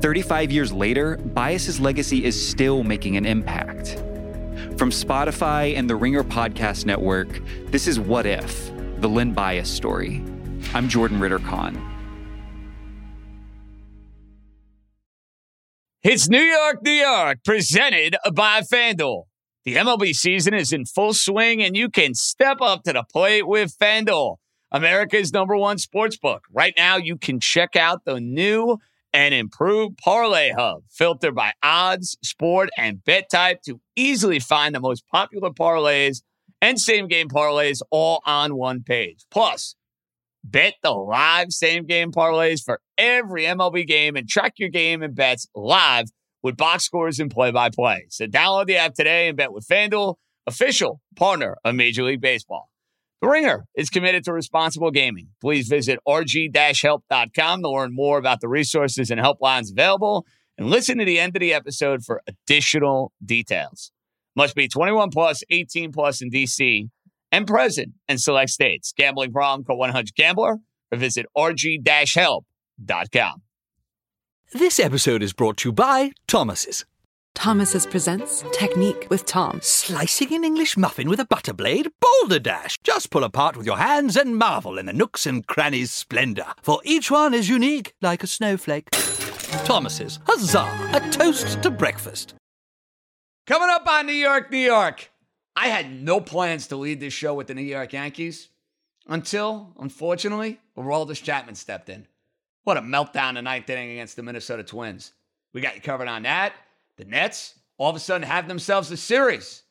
35 years later, Bias's legacy is still making an impact. From Spotify and the Ringer Podcast Network, this is What If, the Len Bias story. I'm Jordan Ritter Conn. It's New York, New York, presented by FanDuel. The MLB season is in full swing, and you can step up to the plate with FanDuel, America's number one sports book. Right now, you can check out the new and improved Parlay Hub, filtered by odds, sport, and bet type to easily find the most popular parlays and same game parlays all on one page. Plus, bet the live same game parlays for every MLB game and track your game and bets live with box scores and play by play. So download the app today and bet with FanDuel, official partner of Major League Baseball. The Ringer is committed to responsible gaming. Please visit rg-help.com to learn more about the resources and helplines available and listen to the end of the episode for additional details. Must be 21 plus, 18 plus in DC and present in select states. Gambling problem, call 100 Gambler or visit rg-help.com. This episode is brought to you by Thomas's. Thomas's presents Technique with Tom. Slicing an English muffin with a butter blade? Boulder Dash! Just pull apart with your hands and marvel in the nooks and crannies' splendor, for each one is unique like a snowflake. Thomas's, huzzah! A toast to breakfast. Coming up on New York, New York. I had no plans to lead this show with the New York Yankees until, unfortunately, Aroldis Chapman stepped in. What a meltdown in the ninth inning against the Minnesota Twins. We got you covered on that. The Nets all of a sudden have themselves a series.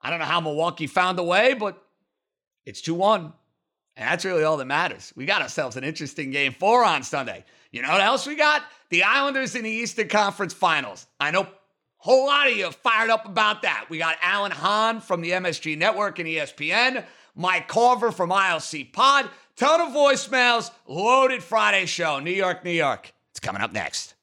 I don't know how Milwaukee found a way, but it's 2 1. And that's really all that matters. We got ourselves an interesting game four on Sunday. You know what else we got? The Islanders in the Eastern Conference Finals. I know a whole lot of you fired up about that. We got Alan Hahn from the MSG Network and ESPN, Mike Carver from ILC Pod, ton of voicemails, loaded Friday show. New York, New York. It's coming up next.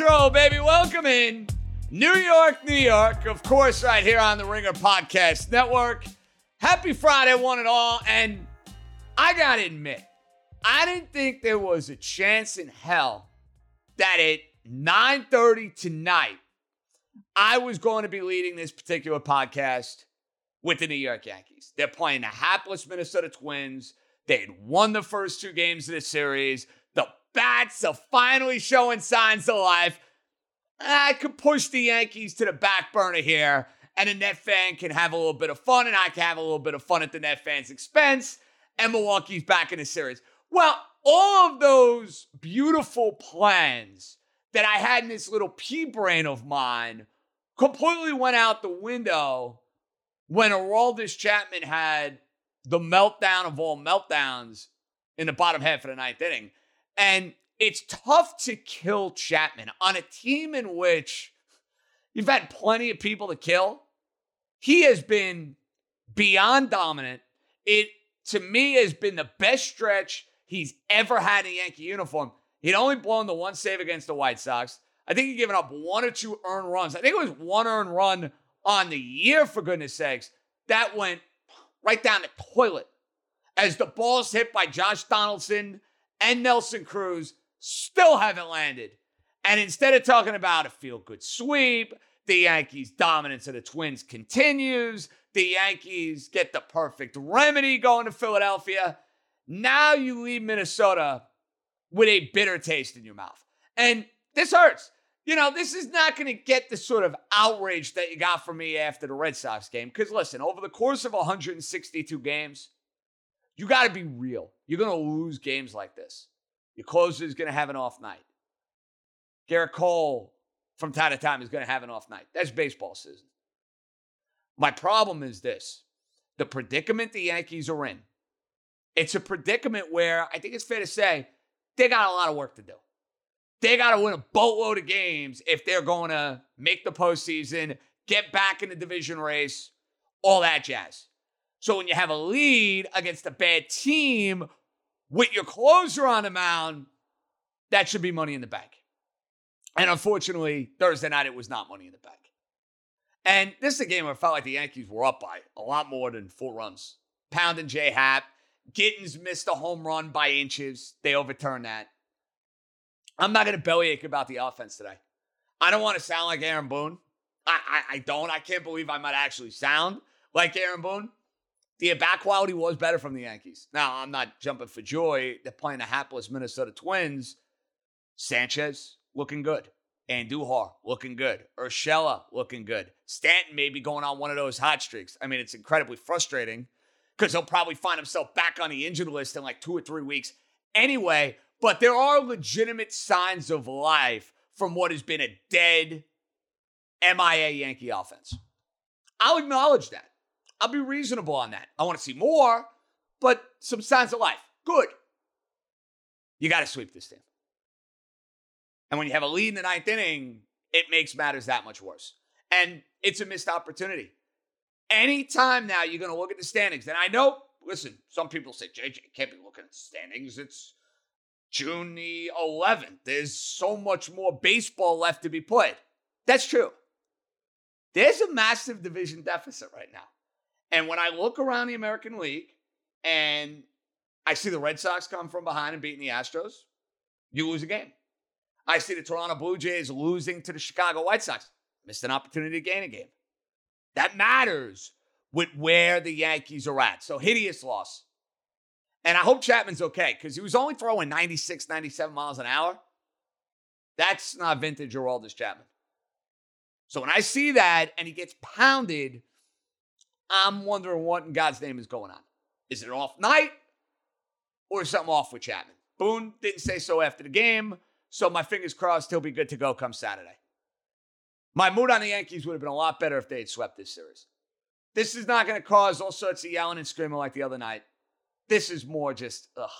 Roll, baby. Welcome in New York, New York. Of course, right here on the Ringer Podcast Network. Happy Friday, one and all. And I gotta admit, I didn't think there was a chance in hell that at 9:30 tonight, I was going to be leading this particular podcast with the New York Yankees. They're playing the hapless Minnesota Twins. They had won the first two games of the series. Bats are finally showing signs of life. I could push the Yankees to the back burner here, and a net fan can have a little bit of fun, and I can have a little bit of fun at the net fan's expense, and Milwaukee's back in the series. Well, all of those beautiful plans that I had in this little pea brain of mine completely went out the window when Aroldis Chapman had the meltdown of all meltdowns in the bottom half of the ninth inning. And it's tough to kill Chapman on a team in which you've had plenty of people to kill. He has been beyond dominant. It, to me, has been the best stretch he's ever had in a Yankee uniform. He'd only blown the one save against the White Sox. I think he'd given up one or two earned runs. I think it was one earned run on the year, for goodness sakes. That went right down the toilet as the balls hit by Josh Donaldson and Nelson Cruz still haven't landed. And instead of talking about a feel good sweep, the Yankees' dominance of the Twins continues. The Yankees get the perfect remedy going to Philadelphia. Now you leave Minnesota with a bitter taste in your mouth. And this hurts. You know, this is not going to get the sort of outrage that you got from me after the Red Sox game. Because listen, over the course of 162 games, you got to be real. You're going to lose games like this. Your closer is going to have an off night. Gerrit Cole, from time to time, is going to have an off night. That's baseball season. My problem is this the predicament the Yankees are in, it's a predicament where I think it's fair to say they got a lot of work to do. They got to win a boatload of games if they're going to make the postseason, get back in the division race, all that jazz. So when you have a lead against a bad team with your closer on the mound, that should be money in the bank. And unfortunately, Thursday night, it was not money in the bank. And this is a game where I felt like the Yankees were up by a lot more than four runs. Pound and J Happ. Gittens missed a home run by inches. They overturned that. I'm not going to bellyache about the offense today. I don't want to sound like Aaron Boone. I, I, I don't. I can't believe I might actually sound like Aaron Boone. The bat quality was better from the Yankees. Now, I'm not jumping for joy. They're playing the hapless Minnesota Twins. Sanchez looking good. And Andujar looking good. Urshela looking good. Stanton may be going on one of those hot streaks. I mean, it's incredibly frustrating because he'll probably find himself back on the injured list in like two or three weeks anyway. But there are legitimate signs of life from what has been a dead MIA Yankee offense. I'll acknowledge that. I'll be reasonable on that. I want to see more, but some signs of life. Good. You got to sweep this team. And when you have a lead in the ninth inning, it makes matters that much worse. And it's a missed opportunity. Anytime now you're going to look at the standings, and I know, listen, some people say, JJ, can't be looking at the standings. It's June the 11th. There's so much more baseball left to be played. That's true. There's a massive division deficit right now. And when I look around the American League and I see the Red Sox come from behind and beating the Astros, you lose a game. I see the Toronto Blue Jays losing to the Chicago White Sox. Missed an opportunity to gain a game. That matters with where the Yankees are at. So hideous loss. And I hope Chapman's okay because he was only throwing 96, 97 miles an hour. That's not vintage Aroldis Chapman. So when I see that and he gets pounded, I'm wondering what in God's name is going on. Is it an off night or something off with Chapman? Boone didn't say so after the game, so my fingers crossed he'll be good to go come Saturday. My mood on the Yankees would have been a lot better if they had swept this series. This is not going to cause all sorts of yelling and screaming like the other night. This is more just, ugh.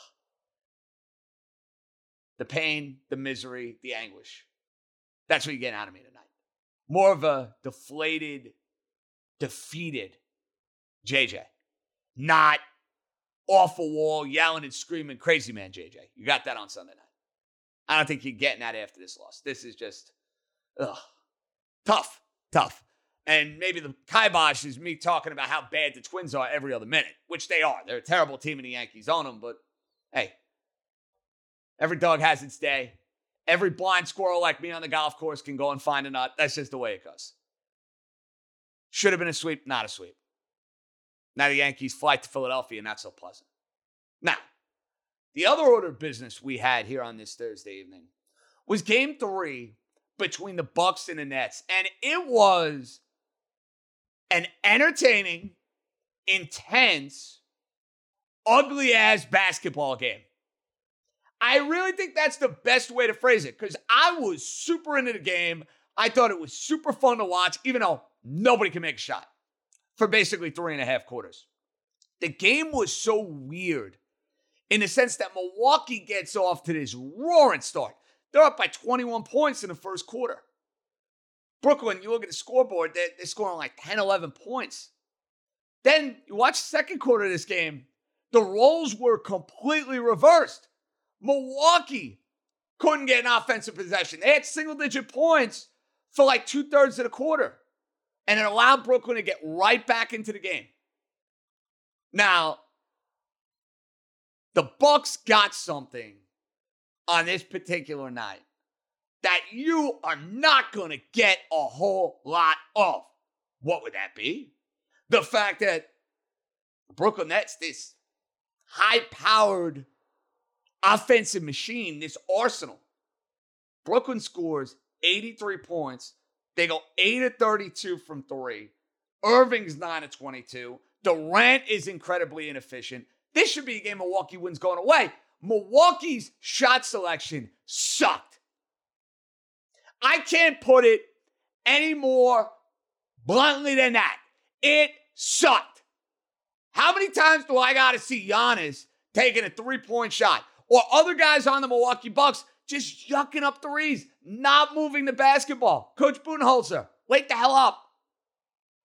The pain, the misery, the anguish. That's what you get out of me tonight. More of a deflated, defeated JJ, not off a wall yelling and screaming crazy man JJ. You got that on Sunday night. I don't think you're getting that after this loss. This is just ugh, tough, tough. And maybe the kibosh is me talking about how bad the Twins are every other minute, which they are. They're a terrible team, and the Yankees own them. But hey, every dog has its day. Every blind squirrel like me on the golf course can go and find a nut. That's just the way it goes. Should have been a sweep, not a sweep. Now the Yankees fly to Philadelphia, not so pleasant. Now, the other order of business we had here on this Thursday evening was game three between the Bucks and the Nets. And it was an entertaining, intense, ugly ass basketball game. I really think that's the best way to phrase it because I was super into the game. I thought it was super fun to watch, even though nobody can make a shot for basically three and a half quarters. The game was so weird in the sense that Milwaukee gets off to this roaring start. They're up by 21 points in the first quarter. Brooklyn, you look at the scoreboard, they're, they're scoring like 10, 11 points. Then you watch the second quarter of this game, the roles were completely reversed. Milwaukee couldn't get an offensive possession. They had single digit points for like two thirds of the quarter and it allowed Brooklyn to get right back into the game. Now, the Bucks got something on this particular night that you are not going to get a whole lot of. What would that be? The fact that Brooklyn Nets, this high-powered offensive machine, this arsenal, Brooklyn scores 83 points they go 8 of 32 from three. Irving's 9 of 22. Durant is incredibly inefficient. This should be a game Milwaukee wins going away. Milwaukee's shot selection sucked. I can't put it any more bluntly than that. It sucked. How many times do I got to see Giannis taking a three point shot or other guys on the Milwaukee Bucks just yucking up threes, not moving the basketball? Coach Budenholzer, wake the hell up.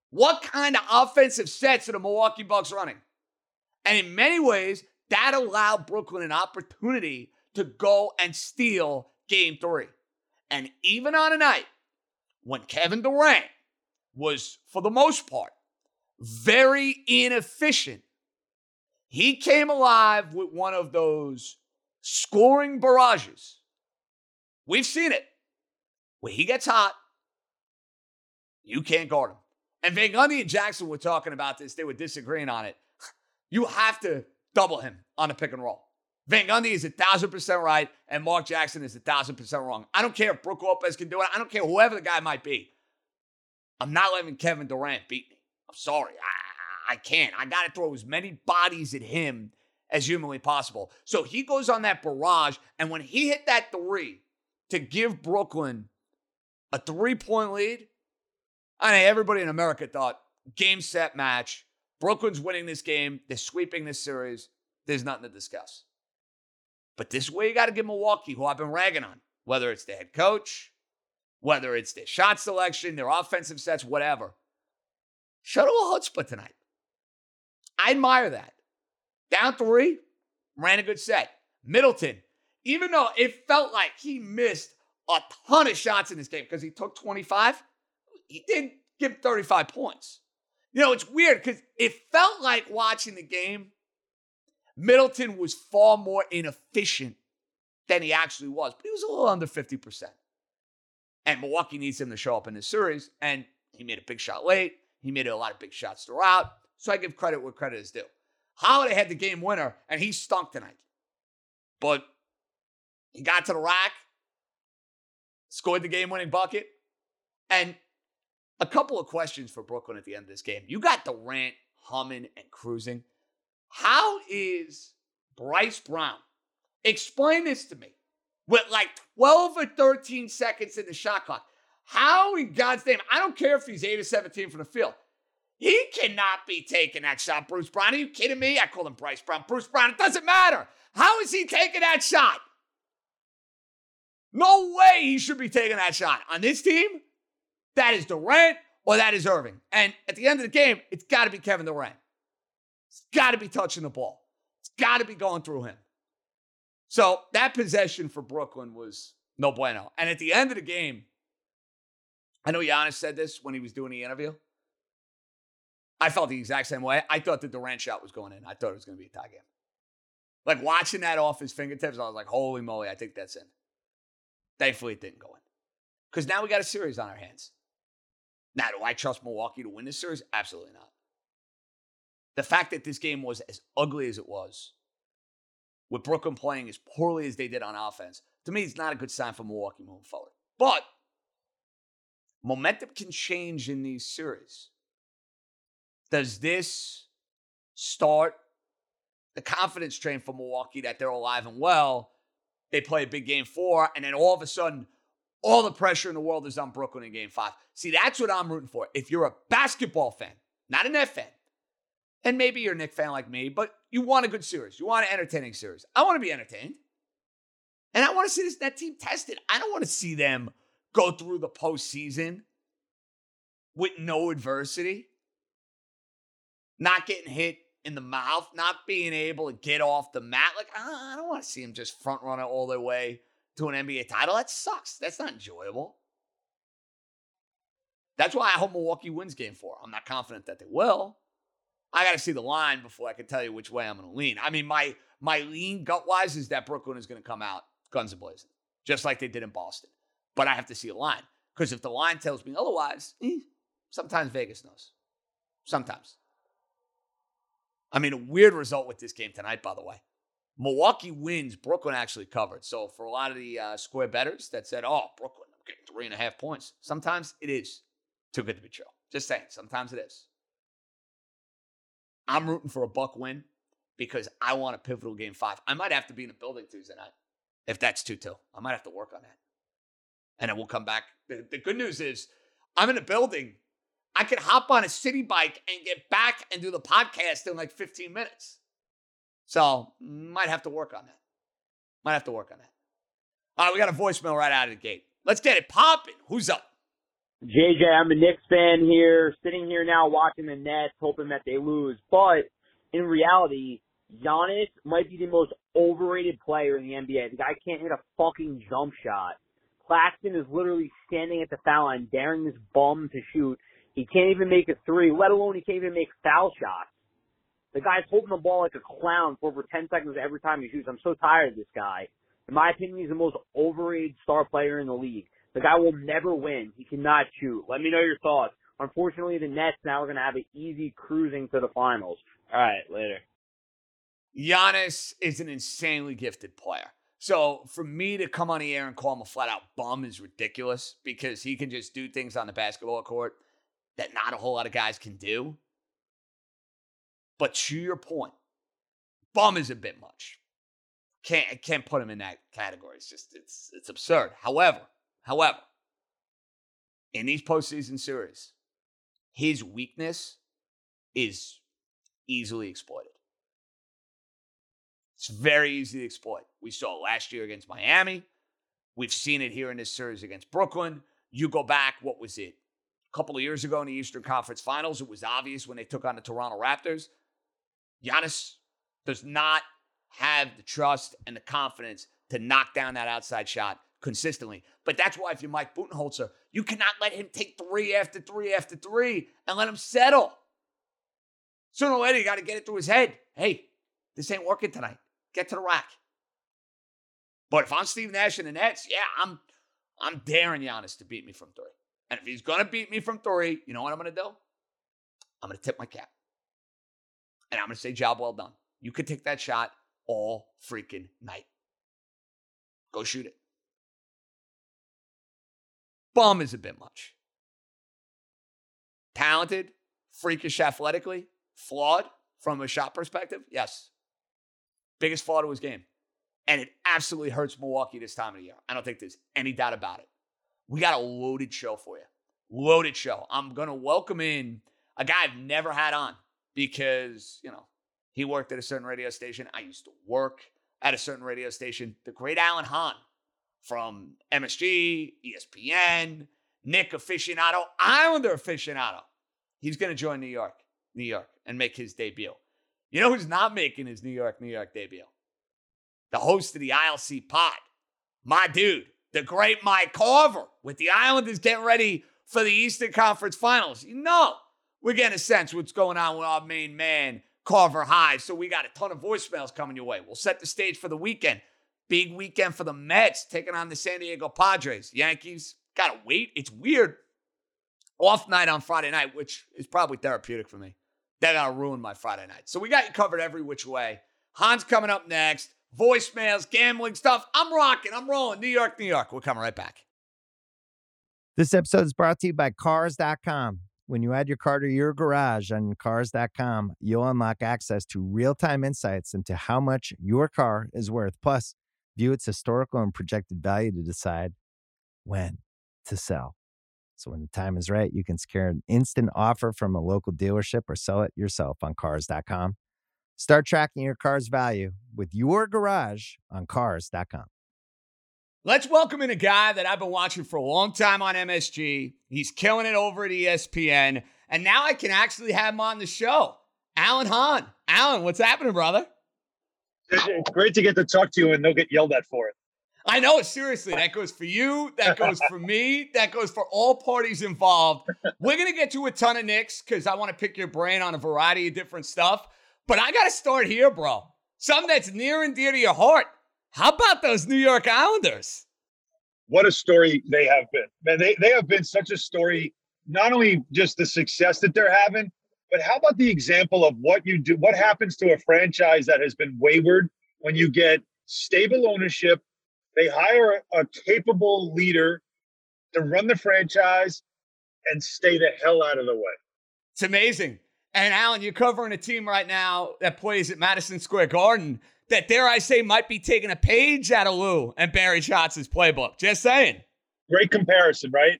What kind of offensive sets are the Milwaukee Bucks running? And in many ways, that allowed Brooklyn an opportunity to go and steal game three. And even on a night when Kevin Durant was, for the most part, very inefficient, he came alive with one of those scoring barrages. We've seen it. When he gets hot, you can't guard him. And Van Gundy and Jackson were talking about this. They were disagreeing on it. You have to double him on a pick and roll. Van Gundy is a thousand percent right, and Mark Jackson is a thousand percent wrong. I don't care if Brook Lopez can do it. I don't care whoever the guy might be. I'm not letting Kevin Durant beat me. I'm sorry. I, I can't. I got to throw as many bodies at him as humanly possible. So he goes on that barrage, and when he hit that three to give Brooklyn a three point lead, I mean, everybody in America thought game, set, match. Brooklyn's winning this game. They're sweeping this series. There's nothing to discuss. But this way, you got to give Milwaukee, who I've been ragging on, whether it's the head coach, whether it's their shot selection, their offensive sets, whatever. Show a chutzpah tonight. I admire that. Down three, ran a good set. Middleton, even though it felt like he missed a ton of shots in this game because he took 25, he didn't give 35 points. You know, it's weird because it felt like watching the game, Middleton was far more inefficient than he actually was, but he was a little under 50%. And Milwaukee needs him to show up in this series, and he made a big shot late. He made a lot of big shots throughout. So I give credit where credit is due. Holiday had the game winner, and he stunk tonight. But he got to the rack, scored the game winning bucket, and a couple of questions for Brooklyn at the end of this game. You got Durant humming and cruising. How is Bryce Brown? Explain this to me. With like 12 or 13 seconds in the shot clock. How in God's name? I don't care if he's 8 or 17 from the field. He cannot be taking that shot, Bruce Brown. Are you kidding me? I call him Bryce Brown. Bruce Brown, it doesn't matter. How is he taking that shot? No way he should be taking that shot. On this team, that is Durant or that is Irving. And at the end of the game, it's got to be Kevin Durant. It's got to be touching the ball. It's got to be going through him. So that possession for Brooklyn was no bueno. And at the end of the game, I know Giannis said this when he was doing the interview. I felt the exact same way. I thought the Durant shot was going in. I thought it was going to be a tie game. Like watching that off his fingertips, I was like, holy moly, I think that's in. Thankfully, it didn't go in. Because now we got a series on our hands. Now, do I trust Milwaukee to win this series? Absolutely not. The fact that this game was as ugly as it was, with Brooklyn playing as poorly as they did on offense, to me, it's not a good sign for Milwaukee moving forward. But momentum can change in these series. Does this start the confidence train for Milwaukee that they're alive and well? They play a big game four, and then all of a sudden, all the pressure in the world is on Brooklyn in game five. See, that's what I'm rooting for. If you're a basketball fan, not a net fan, and maybe you're a Knick fan like me, but you want a good series, you want an entertaining series. I want to be entertained. And I want to see this net team tested. I don't want to see them go through the postseason with no adversity, not getting hit in the mouth, not being able to get off the mat. Like, I don't want to see him just front run it all the way to an NBA title. That sucks. That's not enjoyable. That's why I hope Milwaukee wins game four. I'm not confident that they will. I got to see the line before I can tell you which way I'm going to lean. I mean, my my lean gut wise is that Brooklyn is going to come out guns a blazing, just like they did in Boston. But I have to see a line because if the line tells me otherwise, eh, sometimes Vegas knows. Sometimes. I mean, a weird result with this game tonight, by the way. Milwaukee wins. Brooklyn actually covered. So for a lot of the uh, square betters that said, "Oh, Brooklyn, I'm getting three and a half points," sometimes it is too good to be true. Just saying, sometimes it is. I'm rooting for a Buck win because I want a pivotal game five. I might have to be in the building Tuesday night if that's two two. I might have to work on that, and then we'll come back. The, the good news is I'm in a building I could hop on a city bike and get back and do the podcast in like 15 minutes. So might have to work on that. Might have to work on that. All right, we got a voicemail right out of the gate. Let's get it popping. Who's up? JJ, I'm a Knicks fan here, sitting here now watching the Nets, hoping that they lose. But in reality, Giannis might be the most overrated player in the NBA. The guy can't hit a fucking jump shot. Claxton is literally standing at the foul line, daring this bum to shoot. He can't even make a three, let alone he can't even make foul shots. The guy's holding the ball like a clown for over 10 seconds every time he shoots. I'm so tired of this guy. In my opinion, he's the most overrated star player in the league. The guy will never win. He cannot shoot. Let me know your thoughts. Unfortunately, the Nets now are going to have an easy cruising to the finals. All right, later. Giannis is an insanely gifted player. So for me to come on the air and call him a flat out bum is ridiculous because he can just do things on the basketball court that not a whole lot of guys can do. But to your point, bum is a bit much. Can't can't put him in that category. It's just it's it's absurd. However, however, in these postseason series, his weakness is easily exploited. It's very easy to exploit. We saw it last year against Miami. We've seen it here in this series against Brooklyn. You go back, what was it? Couple of years ago in the Eastern Conference Finals, it was obvious when they took on the Toronto Raptors. Giannis does not have the trust and the confidence to knock down that outside shot consistently. But that's why if you're Mike Budenholzer, you cannot let him take three after three after three and let him settle. Sooner or later, you got to get it through his head. Hey, this ain't working tonight. Get to the rack. But if I'm Steve Nash in the Nets, yeah, I'm I'm daring Giannis to beat me from three. And if he's gonna beat me from three, you know what I'm gonna do? I'm gonna tip my cap. And I'm gonna say, job well done. You could take that shot all freaking night. Go shoot it. Bum is a bit much. Talented, freakish athletically, flawed from a shot perspective, yes. Biggest flaw to his game. And it absolutely hurts Milwaukee this time of the year. I don't think there's any doubt about it. We got a loaded show for you. Loaded show. I'm going to welcome in a guy I've never had on because, you know, he worked at a certain radio station. I used to work at a certain radio station. The great Alan Hahn from MSG, ESPN, Knick aficionado, Islander aficionado. He's going to join New York, New York, and make his debut. You know who's not making his New York, New York debut? The host of the ILC pod, my dude, the great Mike Carver, with the Islanders getting ready for the Eastern Conference Finals. You know, we're getting a sense what's going on with our main man, Carver High. So we got a ton of voicemails coming your way. We'll set the stage for the weekend. Big weekend for the Mets taking on the San Diego Padres. Yankees, gotta wait. It's weird. Off night on Friday night, which is probably therapeutic for me. That gotta ruin my Friday night. So we got you covered every which way. Hahn's coming up next. Voicemails, gambling stuff. I'm rocking. I'm rolling. New York, New York. We're coming right back. This episode is brought to you by Cars.com. When you add your car to your garage on Cars.com, you'll unlock access to real time insights into how much your car is worth. Plus, view its historical and projected value to decide when to sell. So when the time is right, you can secure an instant offer from a local dealership or sell it yourself on cars.com. Start tracking your car's value with your garage on cars.com. Let's welcome in a guy that I've been watching for a long time on MSG. He's killing it over at ESPN. And now I can actually have him on the show. Alan Hahn. Alan, what's happening, brother? It's great to get to talk to you and they'll get yelled at for it. I know, seriously. That goes for you. That goes for me. That goes for all parties involved. We're going to get to a ton of Knicks because I want to pick your brain on a variety of different stuff. But I got to start here, bro. Something that's near and dear to your heart. How about those New York Islanders? What a story they have been. Man, they, they have been such a story, not only just the success that they're having, but how about the example of what you do? What happens to a franchise that has been wayward when you get stable ownership? They hire a capable leader to run the franchise and stay the hell out of the way. It's amazing. And Alan, you're covering a team right now that plays at Madison Square Garden that, dare I say, might be taking a page out of Lou and Barry Trotz' playbook. Just saying. Great comparison, right?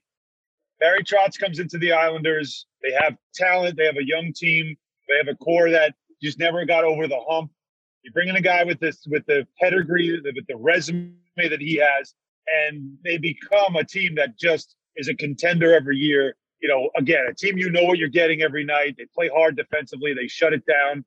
Barry Trotz comes into the Islanders. They have talent. They have a young team. They have a core that just never got over the hump. You bring in a guy with this with the pedigree, with the resume that he has, and they become a team that just is a contender every year. You know, again, a team you know what you're getting every night. They play hard defensively. They shut it down.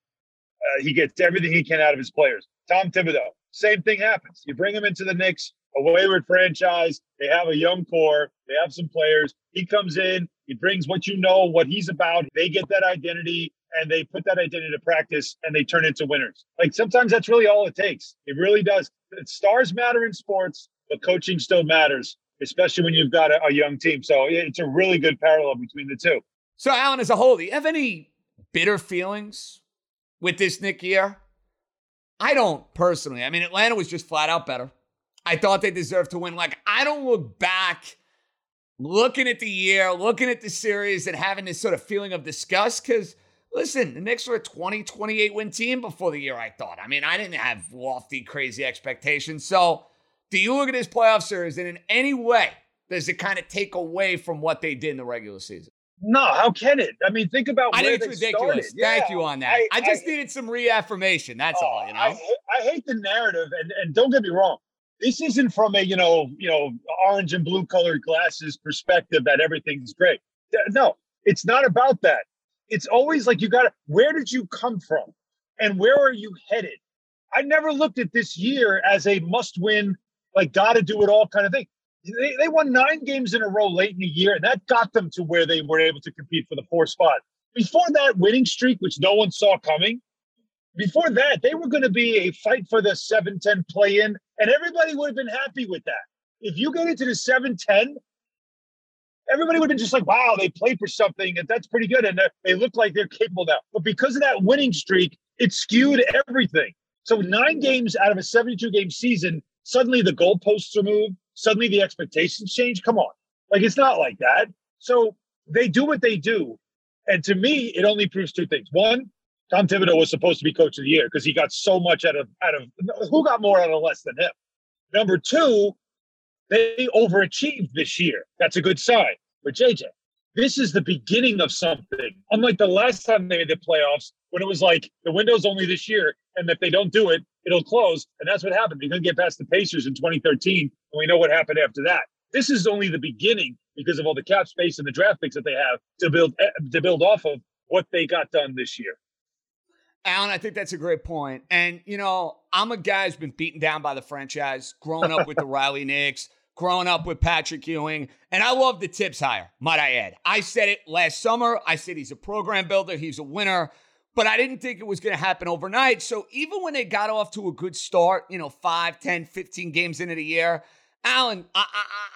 Uh, he gets everything he can out of his players. Tom Thibodeau, same thing happens. You bring him into the Knicks, a wayward franchise. They have a young core. They have some players. He comes in. He brings what you know, what he's about. They get that identity and they put that identity to practice and they turn into winners. Like sometimes that's really all it takes. It really does. Stars matter in sports, but coaching still matters, especially when you've got a, a young team. So it's a really good parallel between the two. So, Alan, as a whole, do you have any bitter feelings with this Knick year? I don't personally. I mean, Atlanta was just flat out better. I thought they deserved to win. Like, I don't look back looking at the year, looking at the series, and having this sort of feeling of disgust because – Listen, the Knicks were a 20, 28 win team before the year, I thought. I mean, I didn't have lofty, crazy expectations. So, do you look at this playoff series and in any way does it kind of take away from what they did in the regular season? No, how can it? I mean, think about I think it's ridiculous. Started. Thank yeah, you on that. I, I just I, needed some reaffirmation. That's oh, all, you oh, know. I, I hate the narrative, and, and don't get me wrong. This isn't from a you know you know orange and blue colored glasses perspective that everything's great. No, it's not about that it's always like you got to, where did you come from? And where are you headed? I never looked at this year as a must win, like, got to do it all kind of thing. They, they won nine games in a row late in the year, and that got them to where they were able to compete for the fourth spot. Before that winning streak, which no one saw coming, before that, they were going to be a fight for the 7 10 play in, and everybody would have been happy with that. If you get into the 7 10 everybody would have been just like, wow, they played for something, and that's pretty good. And they look like they're capable now. But because of that winning streak, it skewed everything. So nine games out of a 72 game season, suddenly the goalposts are moved. Suddenly the expectations change. Come on. Like it's not like that. So they do what they do. And to me, it only proves two things. One, Tom Thibodeau was supposed to be coach of the year because he got so much out of out of who got more out of less than him. Number two, they overachieved this year. That's a good sign. But JJ, this is the beginning of something. Unlike the last time they made the playoffs, when it was like the window's only this year, and if they don't do it, it'll close. And that's what happened. They couldn't get past the Pacers in 2013, and we know what happened after that. This is only the beginning because of all the cap space and the draft picks that they have to build eh, to build off of what they got done this year. Alan, I think that's a great point. And, you know, I'm a guy who's been beaten down by the franchise, growing up with the Riley Knicks, growing up with Patrick Ewing. And I love the Thibs hire, might I add. I said it last summer. I said he's a program builder, he's a winner. But I didn't think it was going to happen overnight. So even when they got off to a good start, you know, 5, 10, 15 games into the year, Alan, I,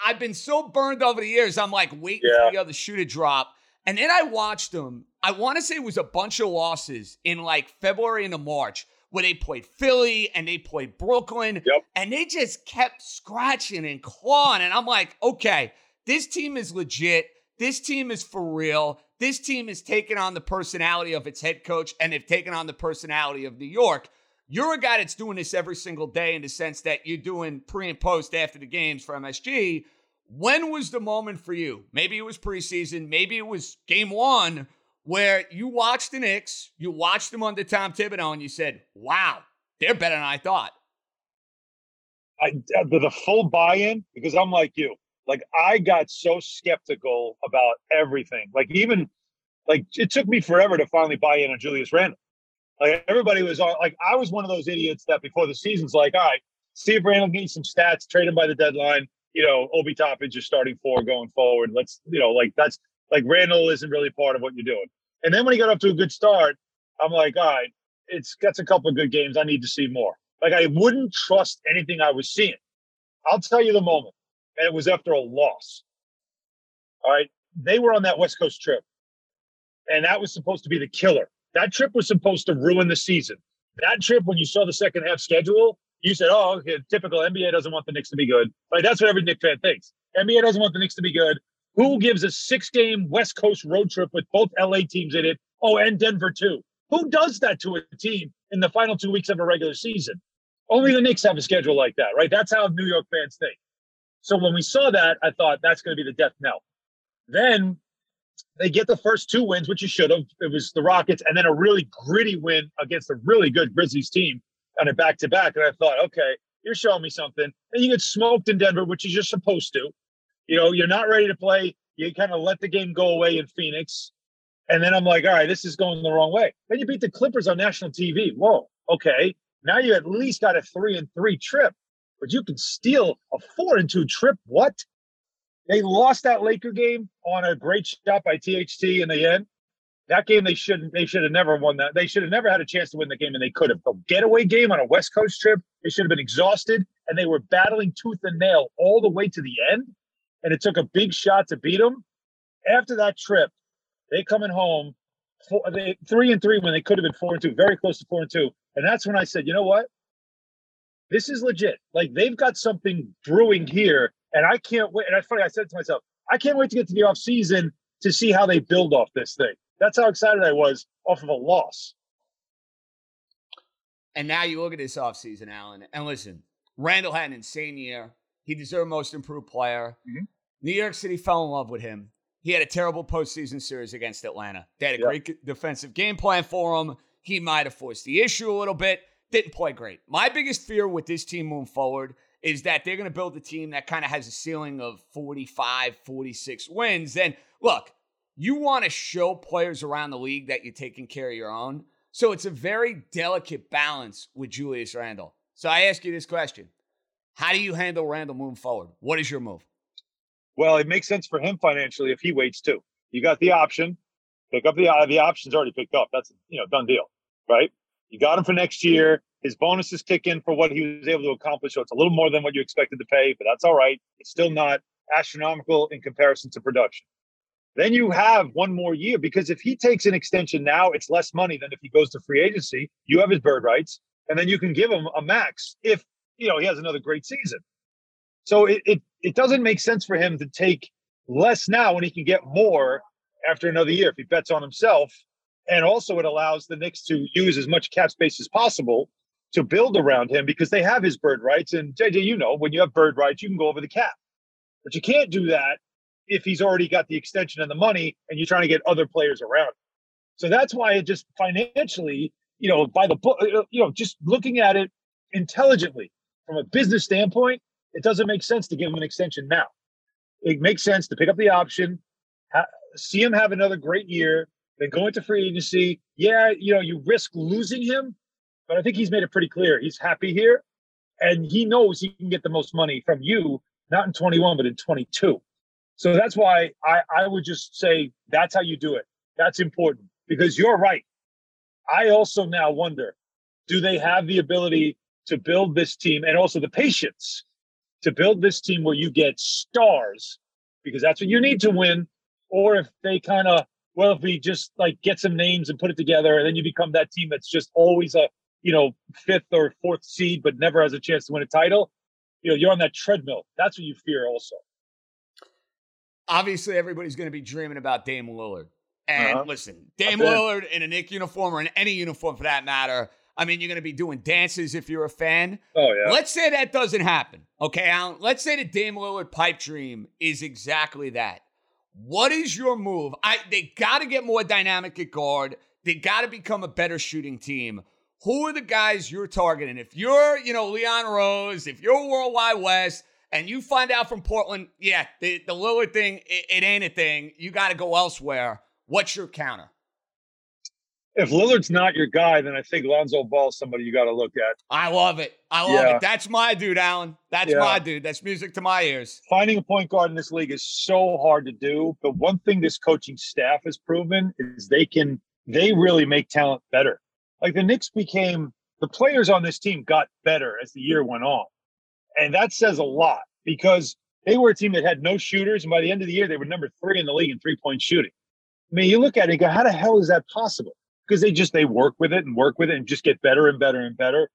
have been so burned over the years. I'm like waiting yeah. for the other shoe to drop. And then I watched them. I want to say it was a bunch of losses in like February into March where they played Philly and they played Brooklyn. Yep. And they just kept scratching and clawing. And I'm like, okay, this team is legit. This team is for real. This team is taking on the personality of its head coach and they've taken on the personality of New York. You're a guy that's doing this every single day in the sense that you're doing pre and post after the games for MSG. When was the moment for you? Maybe it was preseason, maybe it was game one where you watched the Knicks, you watched them under Tom Thibodeau, and you said, "Wow, they're better than I thought." I uh, the full buy-in because I'm like you. Like I got so skeptical about everything. Like even like it took me forever to finally buy in on Julius Randle. Like everybody was on. Like I was one of those idiots that before the season's like, all right, see if Randle needs some stats, trade him by the deadline. You know, Obi Toppin just starting four going forward. Let's you know, like that's like Randle isn't really part of what you're doing. And then when he got up to a good start, I'm like, all right, it's got a couple of good games. I need to see more. Like I wouldn't trust anything I was seeing. I'll tell you the moment. And it was after a loss. All right. They were on that West Coast trip. And that was supposed to be the killer. That trip was supposed to ruin the season. That trip, when you saw the second half schedule, you said, oh, okay, typical NBA doesn't want the Knicks to be good. Like that's what every Knicks fan thinks. NBA doesn't want the Knicks to be good. Who gives a six game West Coast road trip with both LA teams in it? Oh, and Denver too. Who does that to a team in the final two weeks of a regular season? Only the Knicks have a schedule like that, right? That's how New York fans think. So when we saw that, I thought that's going to be the death knell. Then they get the first two wins, which you should have. It was the Rockets, and then a really gritty win against a really good Grizzlies team on a back to back. And I thought, okay, you're showing me something. And you get smoked in Denver, which is you're supposed to. You know, you're not ready to play. You kind of let the game go away in Phoenix. And then I'm like, all right, this is going the wrong way. Then you beat the Clippers on national TV. Whoa, okay. Now you at least got a three and three trip, but you can steal a four and two trip. What? They lost that Laker game on a great shot by THT in the end. That game they shouldn't they should have never won that. They should have never had a chance to win the game and they could have. The getaway game on a West Coast trip, they should have been exhausted and they were battling tooth and nail all the way to the end. And it took a big shot to beat them. After that trip, they coming home four, they, three and three when they could have been four and two, very close to four and two. And that's when I said, you know what? This is legit. Like they've got something brewing here and I can't wait. And it's funny, I said to myself, I can't wait to get to the off season to see how they build off this thing. That's how excited I was off of a loss. And now you look at this off season, Alan, and listen, Randle had an insane year. He deserved most improved player. Mm-hmm. New York City fell in love with him. He had a terrible postseason series against Atlanta. They had a yep. great defensive game plan for him. He might have forced the issue a little bit. Didn't play great. My biggest fear with this team moving forward is that they're going to build a team that kind of has a ceiling of 45, 46 wins. And look, you want to show players around the league that you're taking care of your own. So it's a very delicate balance with Julius Randle. So I ask you this question How do you handle Randle moving forward? What is your move? Well, it makes sense for him financially if he waits too. You got the option, pick up the uh, the option's already picked up. That's you know done deal, right? You got him for next year. His bonuses kick in for what he was able to accomplish. So it's a little more than what you expected to pay, but that's all right. It's still not astronomical in comparison to production. Then you have one more year because if he takes an extension now, it's less money than if he goes to free agency. You have his bird rights, and then you can give him a max if you know he has another great season. So it it, it doesn't make sense for him to take less now when he can get more after another year if he bets on himself. And also, it allows the Knicks to use as much cap space as possible to build around him because they have his bird rights. And JJ, you know, when you have bird rights, you can go over the cap. But you can't do that if he's already got the extension and the money and you're trying to get other players around. So that's why it just financially, you know, by the book, uh, you know, just looking at it intelligently from a business standpoint, it doesn't make sense to give him an extension now. It makes sense to pick up the option, ha- see him have another great year, then go into free agency. Yeah, you know, you risk losing him, but I think he's made it pretty clear he's happy here and he knows he can get the most money from you, not in 21, but in 22. So that's why I, I would just say that's how you do it. That's important because you're right. I also now wonder do they have the ability to build this team and also the patience to build this team where you get stars because that's what you need to win? Or if they kind of, well, if we just like get some names and put it together and then you become that team that's just always a, you know, fifth or fourth seed, but never has a chance to win a title, you know, you're on that treadmill. That's what you fear also obviously everybody's going to be dreaming about Dame Lillard. And uh-huh. listen, Dame Lillard in a Knick uniform or in any uniform for that matter. I mean, you're going to be doing dances if you're a fan. Oh, yeah. Let's say that doesn't happen. Okay, Alan? Let's say the Dame Lillard pipe dream is exactly that. What is your move? I They got to get more dynamic at guard. They got to become a better shooting team. Who are the guys you're targeting? If you're, you know, Leon Rose, if you're World Wide Wes, and you find out from Portland, yeah, the, the Lillard thing, it, it ain't a thing. You got to go elsewhere. What's your counter? If Lillard's not your guy, then I think Lonzo Ball is somebody you got to look at. I love it. I love yeah. it. That's my dude, Alan. That's yeah. my dude. That's music to my ears. Finding a point guard in this league is so hard to do. But one thing this coaching staff has proven is they can, they really make talent better. Like the Knicks became, the players on this team got better as the year went on. And that says a lot because they were a team that had no shooters. And by the end of the year, they were number three in the league in three point shooting. I mean, you look at it and go, how the hell is that possible? Because they just, they work with it and work with it and just get better and better and better.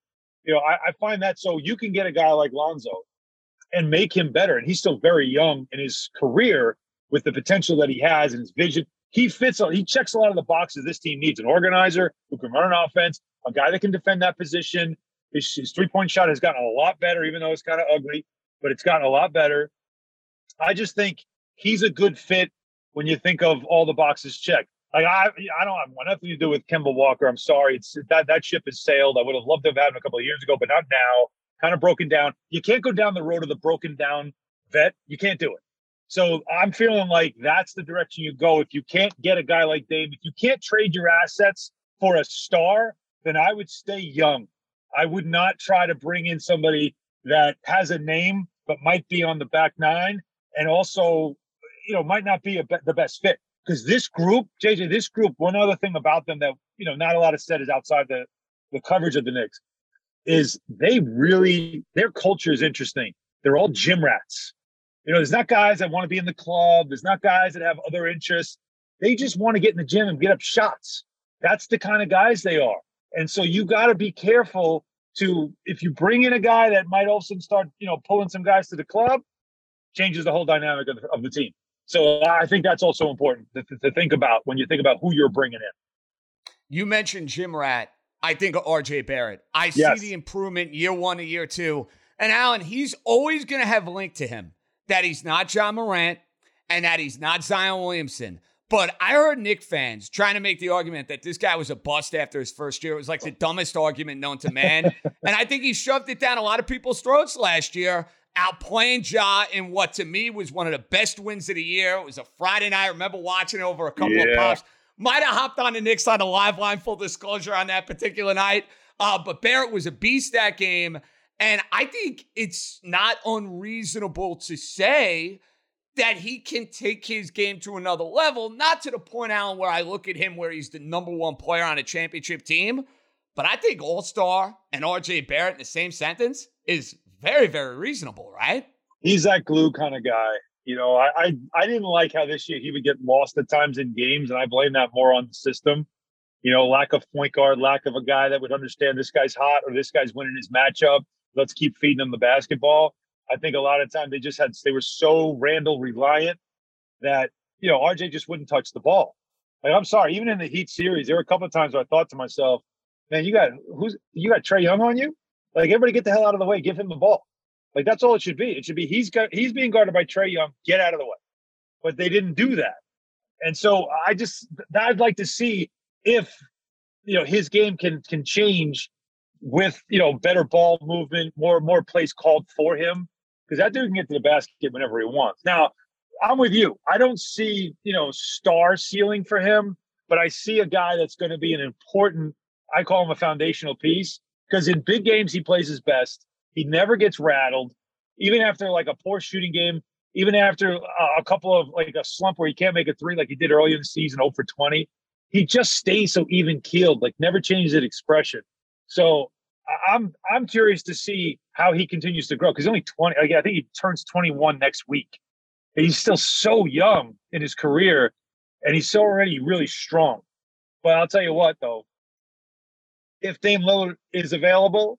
You know, I, I find that so you can get a guy like Lonzo and make him better. And he's still very young in his career with the potential that he has and his vision. He fits, he checks a lot of the boxes this team needs an organizer who can run an offense, a guy that can defend that position, his, his three point shot has gotten a lot better, even though it's kind of ugly, but it's gotten a lot better. I just think he's a good fit when you think of all the boxes checked. Like I, I don't have nothing to do with Kemba Walker. I'm sorry, it's that that ship has sailed. I would have loved to have had him a couple of years ago, but not now. Kind of broken down. You can't go down the road of the broken down vet. You can't do it. So I'm feeling like that's the direction you go. If you can't get a guy like Dame, if you can't trade your assets for a star, then I would stay young. I would not try to bring in somebody that has a name but might be on the back nine and also, you know, might not be be- the best fit. Because this group, JJ, this group, one other thing about them that you know not a lot of said is outside the the coverage of the Knicks is they really their culture is interesting. They're all gym rats. You know, there's not guys that want to be in the club. There's not guys that have other interests. They just want to get in the gym and get up shots. That's the kind of guys they are. And so you got to be careful to if you bring in a guy that might also start, you know, pulling some guys to the club, changes the whole dynamic of the, of the team. So I think that's also important to, to, think about when you think about who you're bringing in. You mentioned gym Rat. I think of RJ Barrett. I Yes. see the improvement year one to year two. And Alan, he's always going to have a link to him that he's not Ja Morant and that he's not Zion Williamson. But I heard Knick fans trying to make the argument that this guy was a bust after his first year. It was like the dumbest argument known to man. and I think he shoved it down a lot of people's throats last year, outplaying Ja in what to me was one of the best wins of the year. It was a Friday night. I remember watching it over a couple of pops. Might have hopped on the Knicks on a live line, full disclosure on that particular night. Uh, but Barrett was a beast that game. And I think it's not unreasonable to say that he can take his game to another level, not to the point, Alan, where I look at him where he's the number one player on a championship team. But I think All Star and RJ Barrett in the same sentence is very, very reasonable, right? He's that glue kind of guy. You know, I, I I didn't like how this year he would get lost at times in games, and I blame that more on the system. You know, lack of point guard, lack of a guy that would understand this guy's hot or this guy's winning his matchup. Let's keep feeding him the basketball. I think a lot of time they just had they were so Randle reliant that you know RJ just wouldn't touch the ball. Like I'm sorry, even in the Heat series, there were a couple of times where I thought to myself, "Man, you got who's you got Trae Young on you? Like everybody get the hell out of the way, give him the ball." Like that's all it should be. It should be he's got he's being guarded by Trae Young. Get out of the way. But they didn't do that, and so I just I'd like to see if you know his game can can change with you know better ball movement, more more plays called for him because that dude can get to the basket whenever he wants. Now I'm with you. I don't see you know star ceiling for him, but I see a guy that's going to be an important. I call him a foundational piece because in big games he plays his best. He never gets rattled, even after like a poor shooting game, even after a couple of like a slump where he can't make a three like he did early in the season, 0 for 20. He just stays so even keeled, like never changes his expression. So I'm I'm curious to see how he continues to grow because only 20. Like, I think he turns 21 next week. He's still so young in his career, and he's so already really strong. But I'll tell you what, though, if Dame Lillard is available,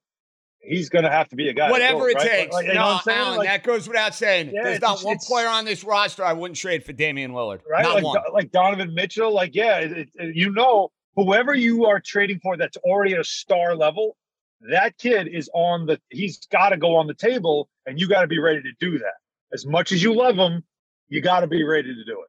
he's going to have to be a guy. Whatever go, it right? takes. Like, you know no, what I'm? Alan, Like- that goes without saying. Yeah, There's not one player on this roster I wouldn't trade for Damian Lillard. right? Not like one. like Donovan Mitchell. Like, yeah, it, it- you know, whoever you are trading for that's already at a star level, that kid is on the. He's got to go on the table, and you got to be ready to do that. As much as you love him, you got to be ready to do it.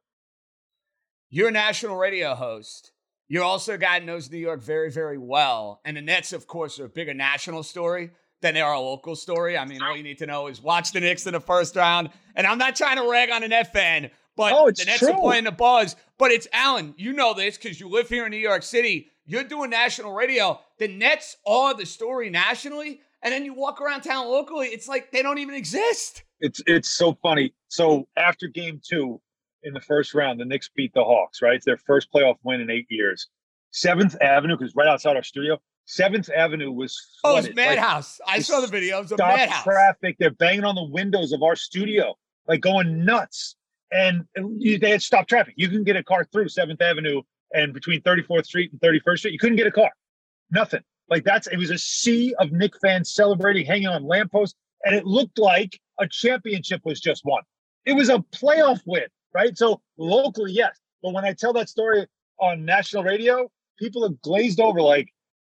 You're a national radio host. You're also a guy who knows New York very, very well. And the Nets, of course, are a bigger national story than they are a local story. I mean, all you need to know is watch the Knicks in the first round. And I'm not trying to rag on a Net fan, but Oh, it's the Nets true. are playing the buzz. But it's Alan, you know this because you live here in New York City. You're doing national radio. The Nets are the story nationally. And then you walk around town locally, it's like they don't even exist. It's it's so funny. So after Game Two in the first round, the Knicks beat the Hawks. Right, it's their first playoff win in eight years. Seventh Avenue, because right outside our studio, Seventh Avenue was Oh, it's flooded. Like, Madhouse. I saw the video. It was a stop Madhouse. traffic. They're banging on the windows of our studio, like going nuts. And they had stopped traffic. You can get a car through Seventh Avenue and between 34th Street and 31st Street. You couldn't get a car. Nothing. Like that's it was a sea of Knick fans celebrating, hanging on lampposts, and it looked like a championship was just won. It was a playoff win, right? So locally, yes. But when I tell that story on national radio, people are glazed over like,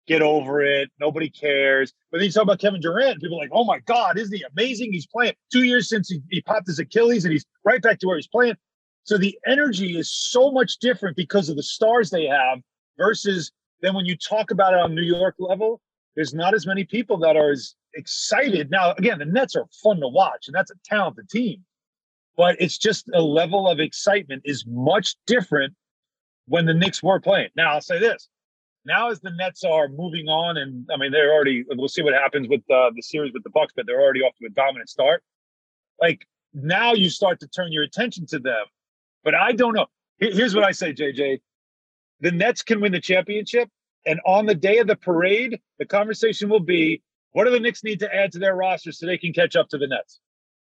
get over it. Nobody cares. But then you talk about Kevin Durant, people are like, oh my God, isn't he amazing? He's playing two years since he, he popped his Achilles and he's right back to where he's playing. So the energy is so much different because of the stars they have versus then when you talk about it on New York level, there's not as many people that are as excited. Now, again, the Nets are fun to watch, and that's a talented team. But it's just a level of excitement is much different when the Knicks were playing. Now, I'll say this. Now, as the Nets are moving on, and I mean, they're already, we'll see what happens with uh, the series with the Bucks, but they're already off to a dominant start. Like, now you start to turn your attention to them. But I don't know. Here's what I say, JJ. The Nets can win the championship. And on the day of the parade, the conversation will be what do the Knicks need to add to their roster so they can catch up to the Nets?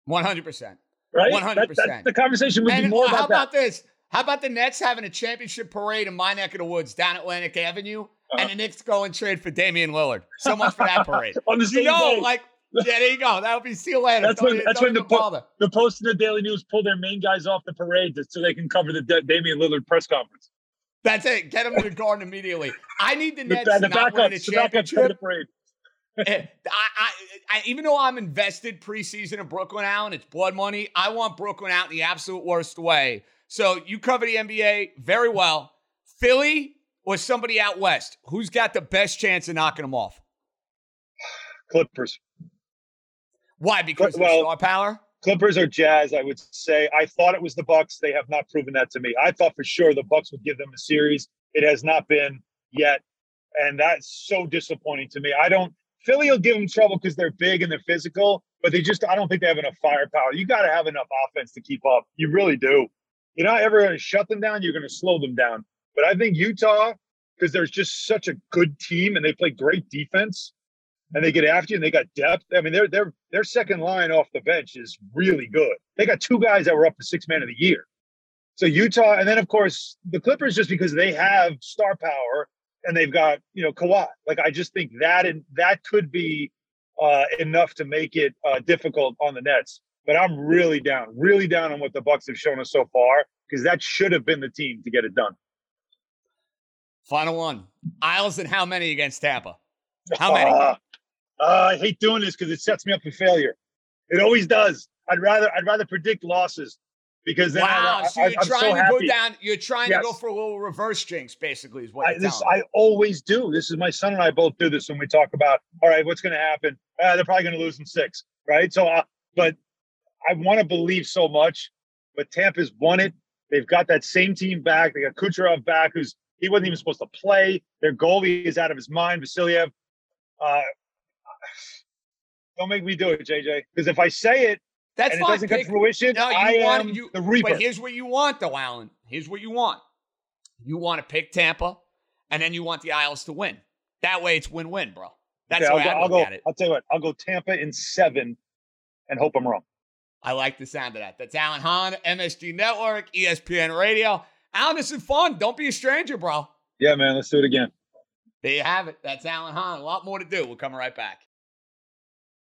100%. Right? 100%. That, that, the conversation would and be more how about, how about that. this? How about the Nets having a championship parade in my neck of the woods down Atlantic Avenue, uh-huh. and the Knicks go and trade for Damian Lillard? So much for that parade. On the same you know, day. like yeah, there you go. That would be see you later. That's don't, when that's when the, po- the Post and the Daily News pull their main guys off the parade so they can cover the Damian Lillard press conference. That's it. Get them to the garden immediately. I need the The, Nets the to not win a backups, the I, I, I, even though I'm invested preseason in Brooklyn Alan, it's blood money. I want Brooklyn out in the absolute worst way. So you cover the NBA very well. Philly or somebody out west, who's got the best chance of knocking them off? Clippers. Why? Because of Well- star power. Clippers or Jazz, I would say. I thought it was the Bucks. They have not proven that to me. I thought for sure the Bucks would give them a series. It has not been yet, and that's so disappointing to me. I don't. Philly will give them trouble because they're big and they're physical, but they just. I don't think they have enough firepower. You got to have enough offense to keep up. You really do. You're not ever going to shut them down. You're going to slow them down. But I think Utah, because there's just such a good team and they play great defense and they get after you and they got depth. I mean, their their their second line off the bench is really good. They got two guys that were up to six man of the year. So Utah, and then of course the Clippers, just because they have star power and they've got you know Kawhi. Like I just think that and that could be uh, enough to make it uh, difficult on the Nets. But I'm really down, really down on what the Bucks have shown us so far because that should have been the team to get it done. Final one. Isles and how many against Tampa? How many? Uh, I hate doing this because it sets me up for failure. It always does. I'd rather I'd rather predict losses because then wow. I, so you're I'm trying so to happy. go down. You're trying to go for a little reverse jinx, basically, is what I, this. I always do. This is my son and I both do this when we talk about all right, what's going to happen? Uh, they're probably going to lose in six, right? So, uh, but I want to believe so much. But Tampa's won it. They've got that same team back. They got Kucherov back, who's he wasn't even supposed to play. Their goalie is out of his mind, Vasiliev. Uh, don't make me do it, JJ. Because if I say it That's and it fine. doesn't come Pick- to fruition, No, you I want am you, the reaper. But here's what you want, though, Alan. Here's what you want. You want to pick Tampa, and then you want the Isles to win. That way, it's win-win, bro. That's Okay, I'll way go, I I'll look go. at it. I'll tell you what. I'll go Tampa in seven, and hope I'm wrong. I like the sound of that. That's Alan Hahn, MSG Network, ESPN Radio. Alan, this is fun. Don't be a stranger, bro. Yeah, man. Let's do it again. There you have it. That's Alan Hahn. A lot more to do. We'll come right back.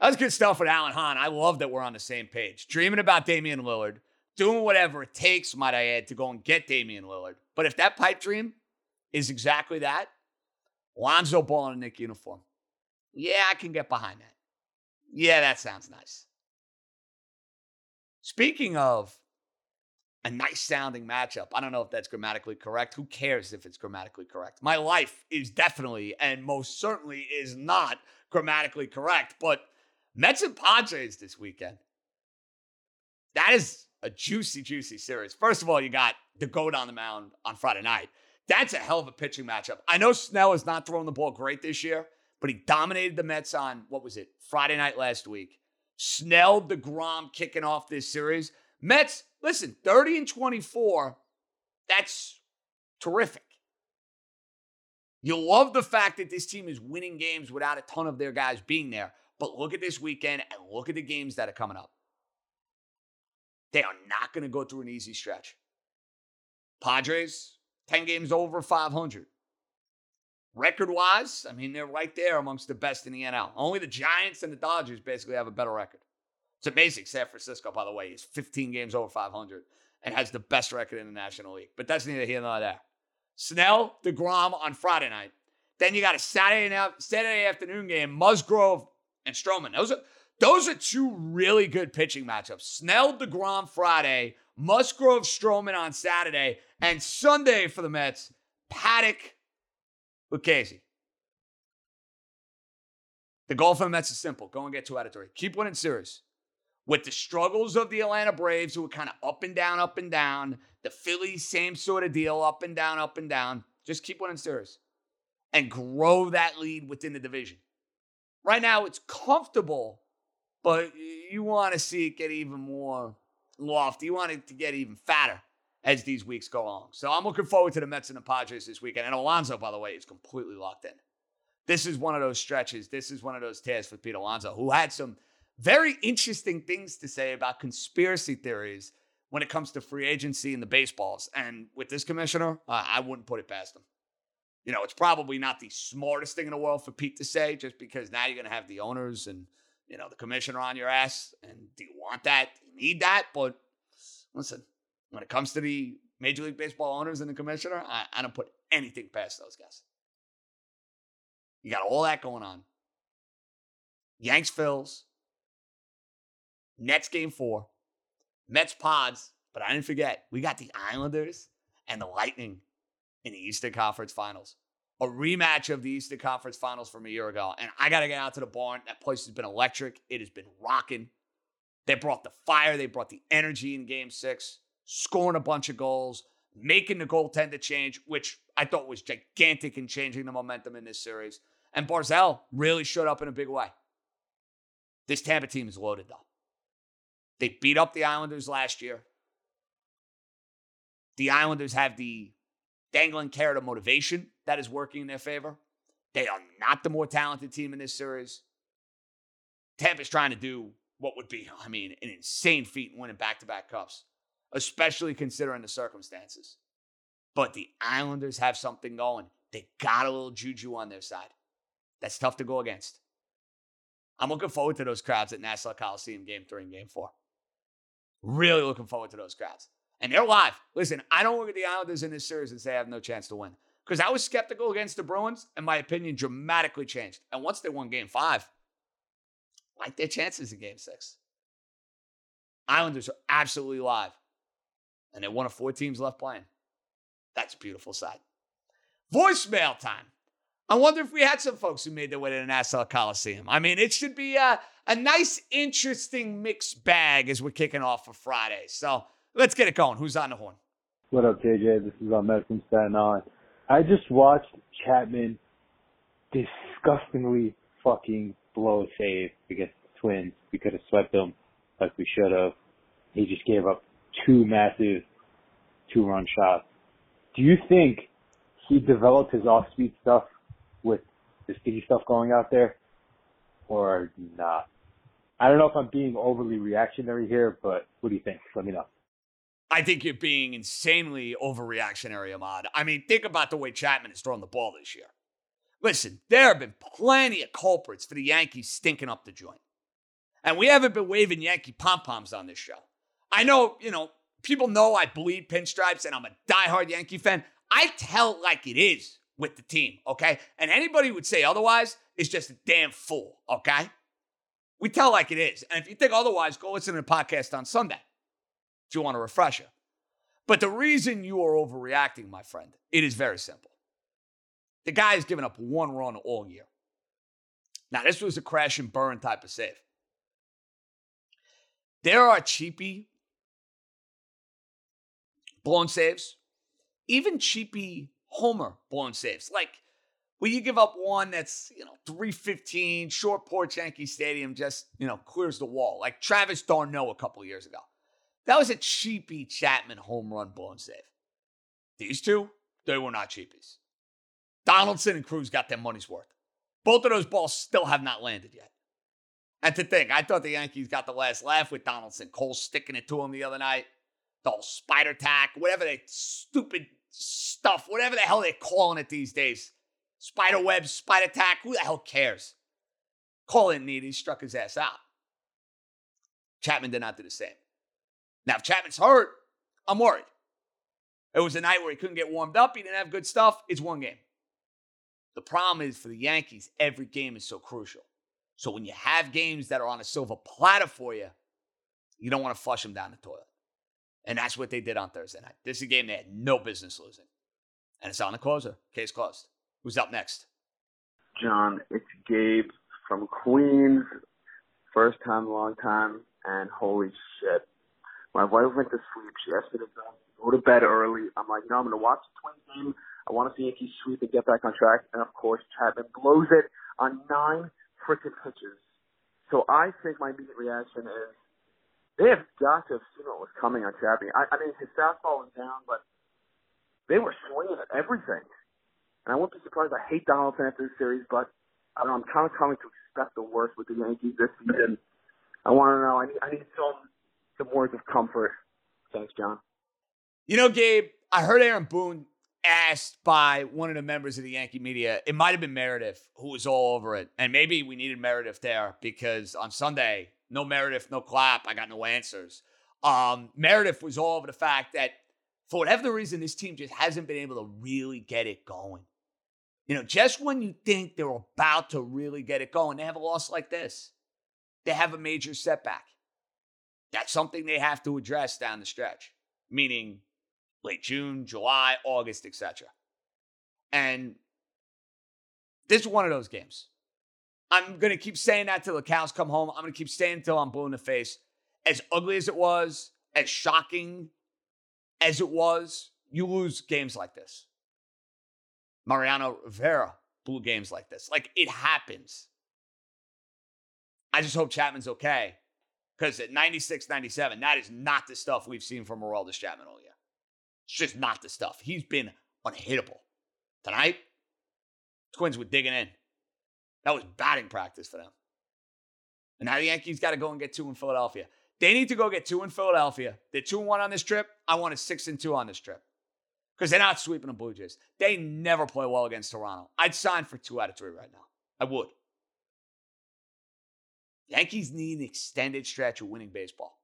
That was good stuff with Alan Hahn. I love that we're on the same page. Dreaming about Damian Lillard, doing whatever it takes, might I add, to go and get Damian Lillard. But if that pipe dream is exactly that, Lonzo Ball in a Knick uniform. Yeah, I can get behind that. Yeah, that sounds nice. Speaking of a nice sounding matchup, I don't know if that's grammatically correct. Who cares if it's grammatically correct? My life is definitely and most certainly is not grammatically correct, but Mets and Padres this weekend. That is a juicy, juicy series. First of all, you got the goat on the mound on Friday night. That's a hell of a pitching matchup. I know Snell has not thrown the ball great this year, but he dominated the Mets on what was it, Friday night last week. Snell, DeGrom kicking off this series. Mets, listen, 30 and 24, that's terrific. You love the fact that this team is winning games without a ton of their guys being there. But look at this weekend and look at the games that are coming up. They are not going to go through an easy stretch. Padres, 10 games over 500. Record wise, I mean, they're right there amongst the best in the NL. Only the Giants and the Dodgers basically have a better record. It's amazing. San Francisco, by the way, is 15 games over 500 and has the best record in the National League. But that's neither here nor there. Snell, DeGrom on Friday night. Then you got a Saturday, Saturday afternoon game, Musgrove and Stroman. Those are those are two really good pitching matchups. Snell, DeGrom Friday, Musgrove, Stroman on Saturday, and Sunday for the Mets, Paddack, Lucchesi. The goal for the Mets is simple. Go and get two out of three. Keep winning series. With the struggles of the Atlanta Braves, who are kind of up and down, up and down, the Phillies, same sort of deal, up and down, up and down. Just keep winning series and grow that lead within the division. Right now, it's comfortable, but you want to see it get even more lofty. You want it to get even fatter as these weeks go along. So I'm looking forward to the Mets and the Padres this weekend. And Alonso, by the way, is completely locked in. This is one of those stretches. This is one of those tears for Pete Alonso, who had some very interesting things to say about conspiracy theories when it comes to free agency and the baseballs. And with this commissioner, uh, I wouldn't put it past him. You know, it's probably not the smartest thing in the world for Pete to say, just because now you're going to have the owners and, you know, the commissioner on your ass. And do you want that? Do you need that? But listen, when it comes to the Major League Baseball owners and the commissioner, I, I don't put anything past those guys. You got all that going on. Yanks Phils, Nets game four, Mets pods, but I didn't forget, we got the Islanders and the Lightning in the Eastern Conference Finals. A rematch of the Eastern Conference Finals from a year ago. And I got to get out to the barn. That place has been electric. It has been rocking. They brought the fire, they brought the energy in game six, scoring a bunch of goals, making the goaltender change, which I thought was gigantic in changing the momentum in this series. And Barzal really showed up in a big way. This Tampa team is loaded, though. They beat up the Islanders last year. The Islanders have the dangling carrot of motivation that is working in their favor. They are not the more talented team in this series. Tampa's trying to do what would be, I mean, an insane feat in winning back to back cups, especially considering the circumstances. But the Islanders have something going. They got a little juju on their side. That's tough to go against. I'm looking forward to those crowds at Nassau Coliseum game three and game four. Really looking forward to those crowds. And they're live. Listen, I don't look at the Islanders in this series and say I have no chance to win. Because I was skeptical against the Bruins, and my opinion dramatically changed. And once they won game five, I like their chances in game six. Islanders are absolutely live. And they one of four teams left playing. That's beautiful sight. Voicemail time. I wonder if we had some folks who made their way to the Nassau Coliseum. I mean, it should be a, a nice, interesting mixed bag as we're kicking off for Friday. So let's get it going. Who's on the horn? What up, JJ? This is uh, Ahmed from Staten Island. I just watched Chapman disgustingly fucking blow a save against the Twins. We could have swept them like we should have. He just gave up two massive two run shots. Do you think he developed his off speed stuff with the sticky stuff going out there or not? I don't know if I'm being overly reactionary here, but what do you think? Let me know. I think you're being insanely overreactionary, Ahmad. I mean, think about the way Chapman has thrown the ball this year. Listen, there have been plenty of culprits for the Yankees stinking up the joint. And we haven't been waving Yankee pom poms on this show. I know, you know, people know I bleed pinstripes and I'm a diehard Yankee fan. I tell like it is with the team, okay? And anybody who would say otherwise is just a damn fool, okay? We tell like it is. And if you think otherwise, go listen to the podcast on Sunday you want a refresher. But the reason you are overreacting, my friend, it is very simple. The guy has given up one run all year. Now, this was a crash and burn type of save. There are cheapy blown saves, even cheapy homer blown saves. Like when you give up one that's, you know, 315, short porch Yankee Stadium just, you know, clears the wall. Like Travis d'Arnaud a couple years ago. That was a cheapy Chapman home run blown save. These two, they were not cheapies. Donaldson and Cruz got their money's worth. Both of those balls still have not landed yet. And to think, I thought the Yankees got the last laugh with Donaldson. Cole sticking it to him the other night. The whole spider tack, whatever that stupid stuff, whatever the hell they're calling it these days. Spider web, spider tack, who the hell cares? Cole didn't need it. He struck his ass out. Chapman did not do the same. Now, if Chapman's hurt, I'm worried. It was a night where he couldn't get warmed up. He didn't have good stuff. It's one game. The problem is for the Yankees, every game is so crucial. So when you have games that are on a silver platter for you, you don't want to flush them down the toilet. And that's what they did on Thursday night. This is a game they had no business losing. And it's on the closer. Case closed. Who's up next? John, it's Gabe from Queens. First time, long time, and holy shit. My wife went to sleep. She asked me to go to bed early. I'm like, no, I'm going to watch the Twins game. I want to see Yankees sweep and get back on track. And of course, Chapman blows it on nine freaking pitches. So I think my immediate reaction is they have got to have seen what was coming on Chapman. I, I mean, his fastball was down, but they were swinging at everything. And I wouldn't be surprised. I hate Donaldson after this series, but I don't know, I'm kind of coming to expect the worst with the Yankees this season. I want to know. I need, I need some some words of comfort. Thanks, John. You know, Gabe, I heard Aaron Boone asked by one of the members of the Yankee media. It might have been Meredith who was all over it. And maybe we needed Meredith there because on Sunday, no Meredith, no clap. I got no answers. Um, Meredith was all over the fact that for whatever reason, this team just hasn't been able to really get it going. You know, just when you think they're about to really get it going, they have a loss like this. They have a major setback. That's something they have to address down the stretch, meaning late June, July, August, etc. And this is one of those games. I'm going to keep saying that till the cows come home. I'm going to keep saying until I'm blue in the face. As ugly as it was, as shocking as it was, you lose games like this. Mariano Rivera blew games like this. Like it happens. I just hope Chapman's okay. Because at 96, 97, that is not the stuff we've seen from Aroldis Chapman all year. It's just not the stuff. He's been unhittable. Tonight, Twins were digging in. That was batting practice for them. And now the Yankees got to go and get two in Philadelphia. They need to go get two in Philadelphia. They're two and one on this trip. I want a six and two on this trip. Because they're not sweeping the Blue Jays. They never play well against Toronto. I'd sign for two out of three right now. I would. Yankees need an extended stretch of winning baseball.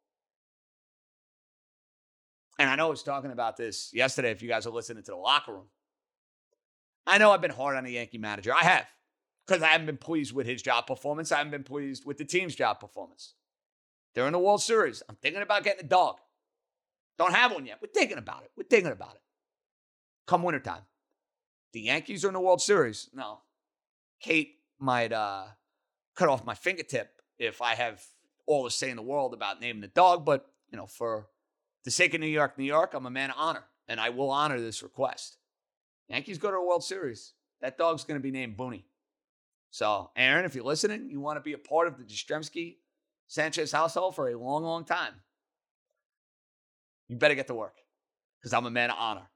And I know I was talking about this yesterday if you guys are listening to the locker room. I know I've been hard on the Yankee manager. I have. Because I haven't been pleased with his job performance. I haven't been pleased with the team's job performance. They're in the World Series. I'm thinking about getting a dog. Don't have one yet. We're thinking about it. We're thinking about it. Come wintertime. The Yankees are in the World Series. No. Kate might uh, cut off my fingertip if I have all the say in the world about naming the dog, but you know, for the sake of New York, New York, I'm a man of honor, and I will honor this request. Yankees go to a World Series. That dog's going to be named Booney. So, Aaron, if you're listening, you want to be a part of the Jastremski Sanchez household for a long, long time, you better get to work because I'm a man of honor.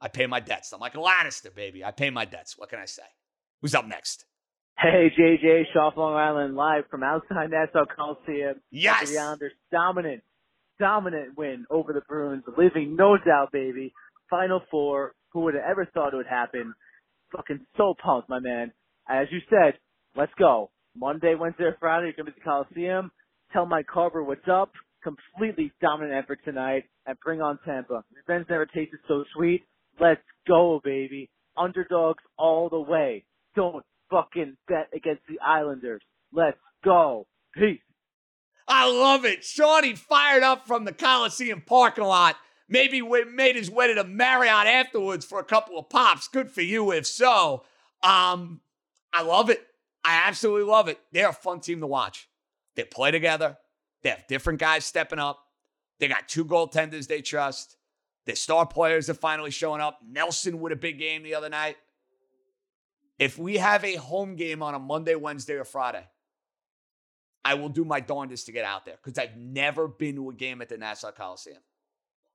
I pay my debts. I'm like a Lannister, baby. I pay my debts. What can I say? Who's up next? Hey, JJ, Shaw, Long Island, live from outside Nassau Coliseum. Yes! The Islanders dominant, dominant win over the Bruins, living no doubt, baby. Final four. Who would have ever thought it would happen? Fucking so pumped, my man. As you said, let's go. Monday, Wednesday, or Friday, you're going to be at the Coliseum. Tell Mike Carver what's up. Completely dominant effort tonight, and bring on Tampa. Revenge never tasted so sweet. Let's go, baby. Underdogs all the way. Don't fucking bet against the Islanders. Let's go. Peace. I love it. Shawnee fired up from the Coliseum parking lot. Maybe made his way to the Marriott afterwards for a couple of pops. Good for you, if so. Um, I love it. I absolutely love it. They're a fun team to watch. They play together. They have different guys stepping up. They got two goaltenders they trust. The star players are finally showing up. Nelson with a big game the other night. If we have a home game on a Monday, Wednesday, or Friday, I will do my darndest to get out there because I've never been to a game at the Nassau Coliseum.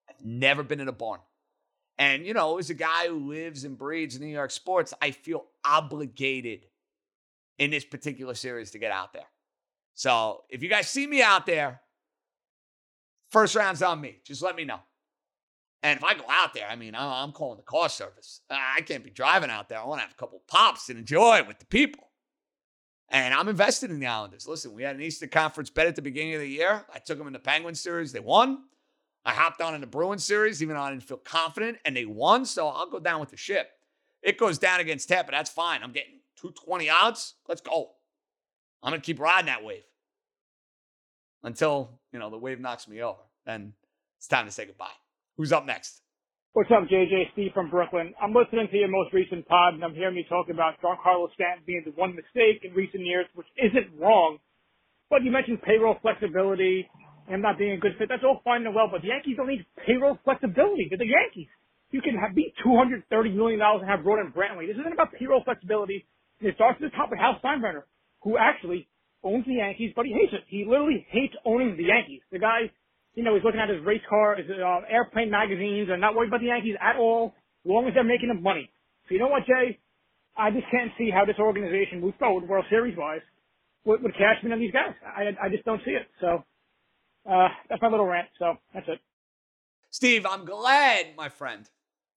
I've never been in a barn. And, you know, as a guy who lives and breathes New York sports, I feel obligated in this particular series to get out there. So if you guys see me out there, first round's on me. Just let me know. And if I go out there, I mean, I'm calling the car service. I can't be driving out there. I want to have a couple pops and enjoy it with the people. And I'm invested in the Islanders. Listen, we had an Eastern Conference bet at the beginning of the year. I took them in the Penguin series. They won. I hopped on in the Bruins series, even though I didn't feel confident, and they won. So I'll go down with the ship. It goes down against Tampa. That's fine. I'm getting 220 odds. Let's go. I'm going to keep riding that wave until, you know, the wave knocks me over. Then it's time to say goodbye. Who's up next? What's up, JJ? Steve from Brooklyn. I'm listening to your most recent pod, and I'm hearing you talk about Giancarlo Stanton being the one mistake in recent years, which isn't wrong. But you mentioned payroll flexibility and not being a good fit. That's all fine and well, but the Yankees don't need payroll flexibility. They're the Yankees. You can have, beat $230 million and have Ronan Brantley. This isn't about payroll flexibility. It starts at the top with Hal Steinbrenner, who actually owns the Yankees, but he hates it. He literally hates owning the Yankees. The guy, you know, he's looking at his race car, his uh, airplane magazines, and not worried about the Yankees at all, as long as they're making him money. So you know what, Jay? I just can't see how this organization moves forward, World Series wise, with, with Cashman and these guys. I, I just don't see it. So uh, that's my little rant. So that's it. Steve, I'm glad, my friend,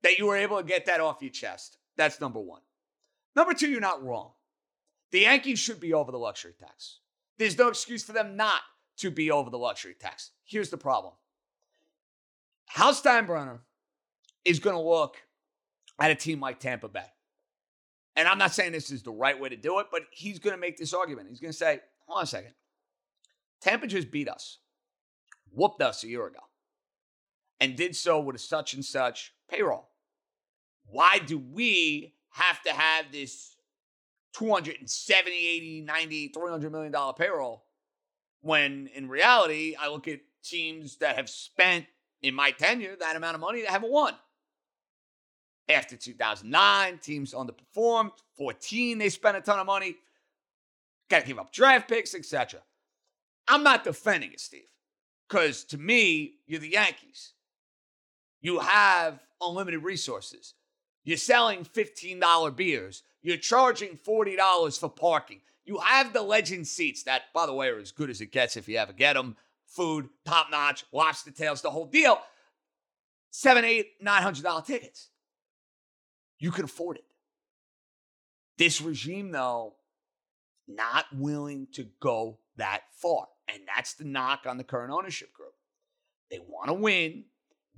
that you were able to get that off your chest. That's number one. Number two, you're not wrong. The Yankees should be over the luxury tax. There's no excuse for them not to be over the luxury tax. Here's the problem Hal Steinbrenner is going to look at a team like Tampa Bay. And I'm not saying this is the right way to do it, but he's going to make this argument. He's going to say, hold on a second. Tampa just beat us, whooped us a year ago, and did so with a such and such payroll. Why do we have to have this 270, 80, 90, 300 million dollar payroll when in reality, I look at teams that have spent in my tenure that amount of money that haven't won. After 2009, teams underperformed. 14, they spent a ton of money. Got to give up draft picks, etc. I'm not defending it, Steve, because to me, you're the Yankees. You have unlimited resources. You're selling $15 beers. You're charging $40 for parking. You have the legend seats that, by the way, are as good as it gets if you ever get them. Food, top notch, lobster tails, the whole deal. Seven, eight, nine hundred dollar tickets. You can afford it. This regime, though, not willing to go that far. And that's the knock on the current ownership group. They want to win,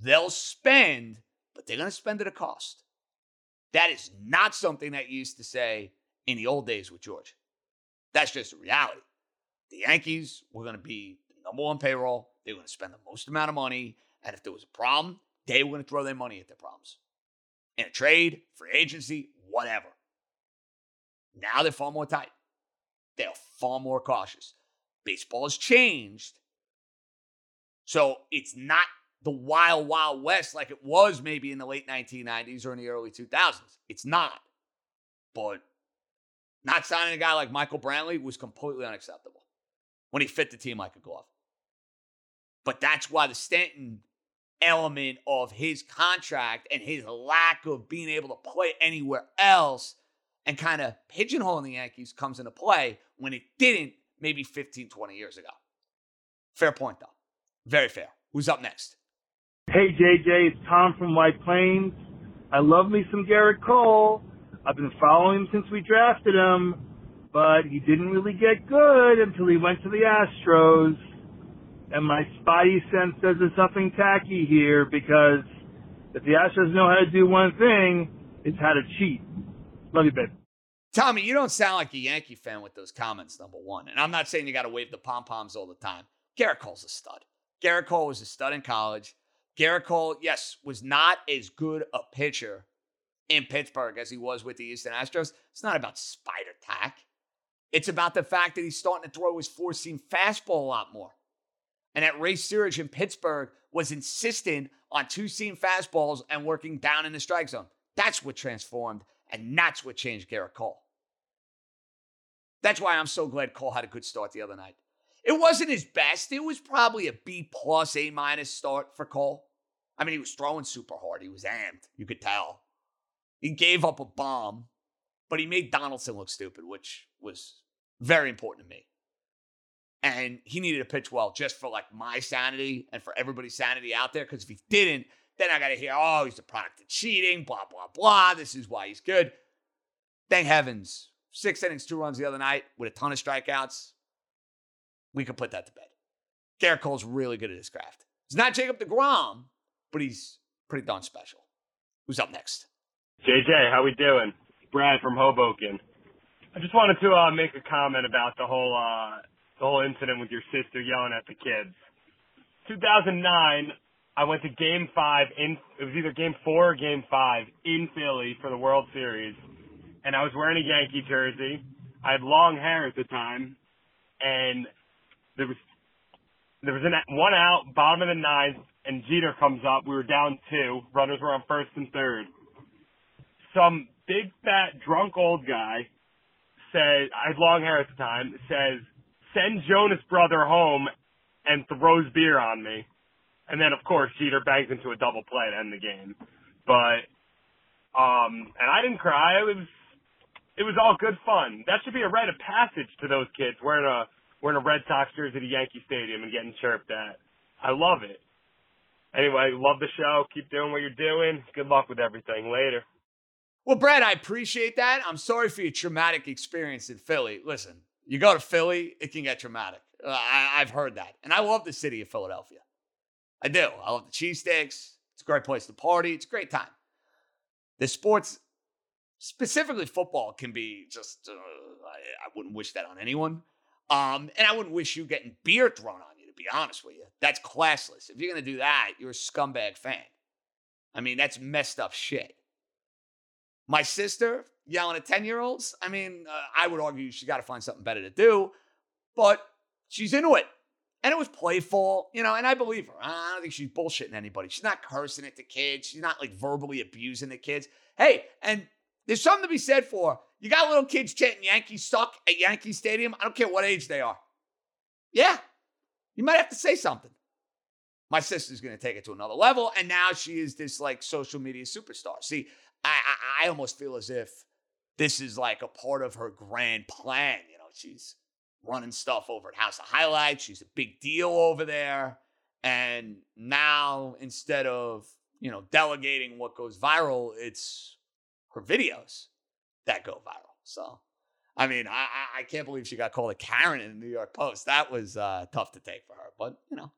they'll spend, but they're going to spend at a cost. That is not something that you used to say in the old days with George. That's just a reality. The Yankees were going to be the number one payroll. They were going to spend the most amount of money. And if there was a problem, they were going to throw their money at their problems. In a trade, free agency, whatever. Now they're far more tight. They're far more cautious. Baseball has changed. So it's not the wild, wild west like it was maybe in the late 1990s or in the early 2000s. It's not. But not signing a guy like Michael Brantley was completely unacceptable when he fit the team like a glove. But that's why the Stanton element of his contract and his lack of being able to play anywhere else and kind of pigeonholing the Yankees comes into play when it didn't maybe 15, 20 years ago. Fair point, though. Very fair. Who's up next? Hey, JJ, it's Tom from White Plains. I love me some Gerrit Cole. I've been following him since we drafted him, but he didn't really get good until he went to the Astros. And my spotty sense says there's something tacky here because if the Astros know how to do one thing, it's how to cheat. Love you, babe. Tommy, you don't sound like a Yankee fan with those comments, number one. And I'm not saying you got to wave the pom poms all the time. Gerrit Cole's a stud. Gerrit Cole was a stud in college. Gerrit Cole, yes, was not as good a pitcher in Pittsburgh as he was with the Houston Astros. It's not about spider tack. It's about the fact that he's starting to throw his four seam fastball a lot more. and that Ray Searage in Pittsburgh was insistent on two seam fastballs and working down in the strike zone. That's what transformed, and that's what changed Gerrit Cole. That's why I'm so glad Cole had a good start the other night. It wasn't his best. It was probably a B plus, A minus start for Cole. I mean, he was throwing super hard. He was amped. You could tell. He gave up a bomb, but he made Donaldson look stupid, which was very important to me. And he needed to pitch well just for like my sanity and for everybody's sanity out there. Because if he didn't, then I got to hear, oh, he's the product of cheating, blah, blah, blah. This is why he's good. Thank heavens. Six innings, two runs the other night with a ton of strikeouts. We could put that to bed. Gerrit Cole's really good at his craft. He's not Jacob DeGrom, but he's pretty darn special. Who's up next? JJ, how we doing? Brad from Hoboken. I just wanted to uh, make a comment about the whole uh, the whole incident with your sister yelling at the kids. 2009, I went to Game Five in it was either Game Four or Game Five in Philly for the World Series, and I was wearing a Yankee jersey. I had long hair at the time, and there was there was an, one out, bottom of the ninth, and Jeter comes up. We were down two. Runners were on first and third. Some big fat drunk old guy said I had long hair at the time. Says send Jonas brother home and throws beer on me. And then of course Jeter bangs into a double play to end the game. But um and I didn't cry. It was it was all good fun. That should be a rite of passage to those kids wearing a wearing a Red Sox jersey at Yankee Stadium and getting chirped at. I love it. Anyway, love the show. Keep doing what you're doing. Good luck with everything. Later. Well, Brad, I appreciate that. I'm sorry for your traumatic experience in Philly. Listen, you go to Philly, it can get traumatic. Uh, I, I've heard that. And I love the city of Philadelphia. I do. I love the cheesesteaks. It's a great place to party. It's a great time. The sports, specifically football, can be just, uh, I, I wouldn't wish that on anyone. Um, and I wouldn't wish you getting beer thrown on you, to be honest with you. That's classless. If you're going to do that, you're a scumbag fan. I mean, that's messed up shit. My sister yelling at 10 year olds, I mean, uh, I would argue she got to find something better to do, but she's into it. And it was playful, you know, and I believe her. I don't think she's bullshitting anybody. She's not cursing at the kids. She's not like verbally abusing the kids. Hey, and there's something to be said for you got little kids chanting Yankee suck at Yankee Stadium. I don't care what age they are. Yeah, you might have to say something. My sister's going to take it to another level, and now she is this like social media superstar. See, I, I, I almost feel as if this is like a part of her grand plan. You know, she's running stuff over at House of Highlights. She's a big deal over there. And now instead of, you know, delegating what goes viral, it's her videos that go viral. So, I mean, I, I can't believe she got called a Karen in the New York Post. That was uh, tough to take for her. But, you know,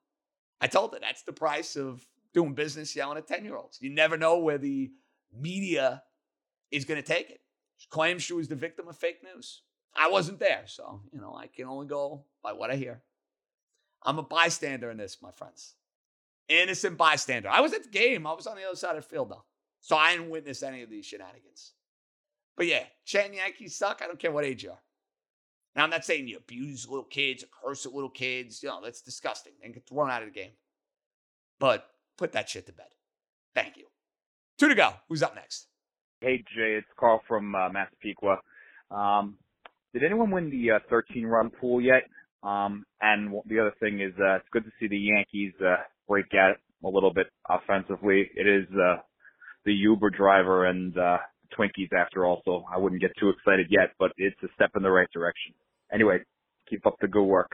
I told her that's the price of doing business yelling at 10 year olds. You never know where the media is going to take it. She claims she was the victim of fake news. I wasn't there, so, you know, I can only go by what I hear. I'm a bystander in this, my friends. Innocent bystander. I was at the game. I was on the other side of the field, though. So I didn't witness any of these shenanigans. But yeah, chanting Yankees suck. I don't care what age you are. Now, I'm not saying you abuse little kids or curse at little kids. You know, that's disgusting and get thrown out of the game. But put that shit to bed. Thank you. Two to go. Who's up next? Hey, Jay, it's Carl from uh, Massapequa. Um, did anyone win the uh, 13 run pool yet? Um, and the other thing is, uh, it's good to see the Yankees uh, break out a little bit offensively. It is uh, the Uber driver and uh, Twinkies after all, so I wouldn't get too excited yet, but it's a step in the right direction. Anyway, keep up the good work.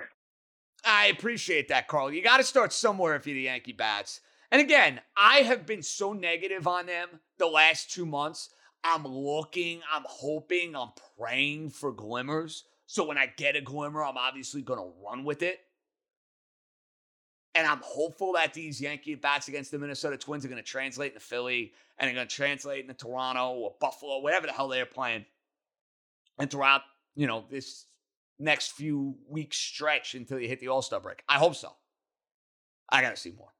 I appreciate that, Carl. You got to start somewhere if you're the Yankee bats. And again, I have been so negative on them the last two months. I'm looking, I'm hoping, I'm praying for glimmers. So when I get a glimmer, I'm obviously going to run with it. And I'm hopeful that these Yankee bats against the Minnesota Twins are going to translate into Philly and they're going to translate into Toronto or Buffalo, whatever the hell they're playing. And throughout, you know, this next few weeks stretch until you hit the All Star break. I hope so. I got to see more.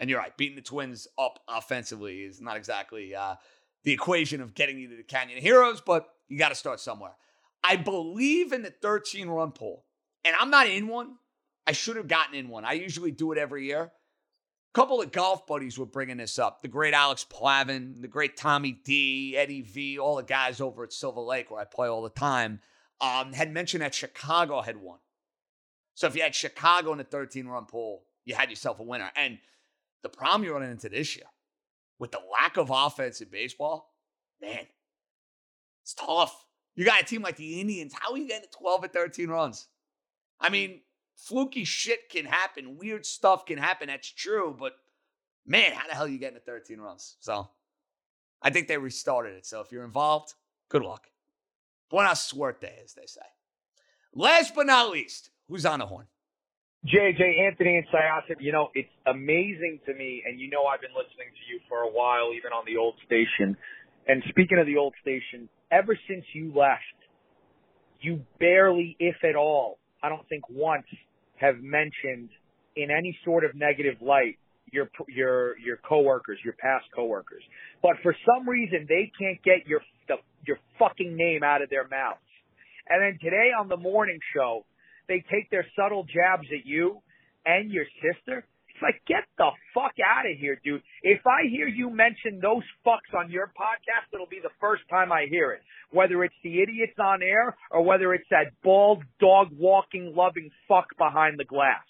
And you're right, beating the Twins up offensively is not exactly uh, the equation of getting you to the Canyon Heroes, but you got to start somewhere. I believe in the 13 run pool, and I'm not in one. I should have gotten in one. I usually do it every year. A couple of golf buddies were bringing this up. The great Alex Plavin, the great Tommy D, Eddie V, all the guys over at Silver Lake where I play all the time, um, had mentioned that Chicago had won. So if you had Chicago in the 13 run pool, you had yourself a winner. And the problem you're running into this year with the lack of offense in baseball, man, it's tough. You got a team like the Indians. How are you getting 12 or 13 runs? I mm. mean, fluky shit can happen. Weird stuff can happen. That's true. But man, how the hell are you getting to 13 runs? So I think they restarted it. So if you're involved, good luck. Buena suerte, as they say. Last but not least, who's on the horn? JJ Anthony and Syosset, you know, it's amazing to me, and you know I've been listening to you for a while, even on the old station. And speaking of the old station, ever since you left, you barely, if at all, I don't think once, have mentioned in any sort of negative light your your your coworkers, your past coworkers. But for some reason, they can't get your the, your fucking name out of their mouths. And then today on the morning show, they take their subtle jabs at you and your sister. It's like, get the fuck out of here, dude. If I hear you mention those fucks on your podcast, it'll be the first time I hear it. Whether it's the idiots on air or whether it's that bald, dog walking, loving fuck behind the glass.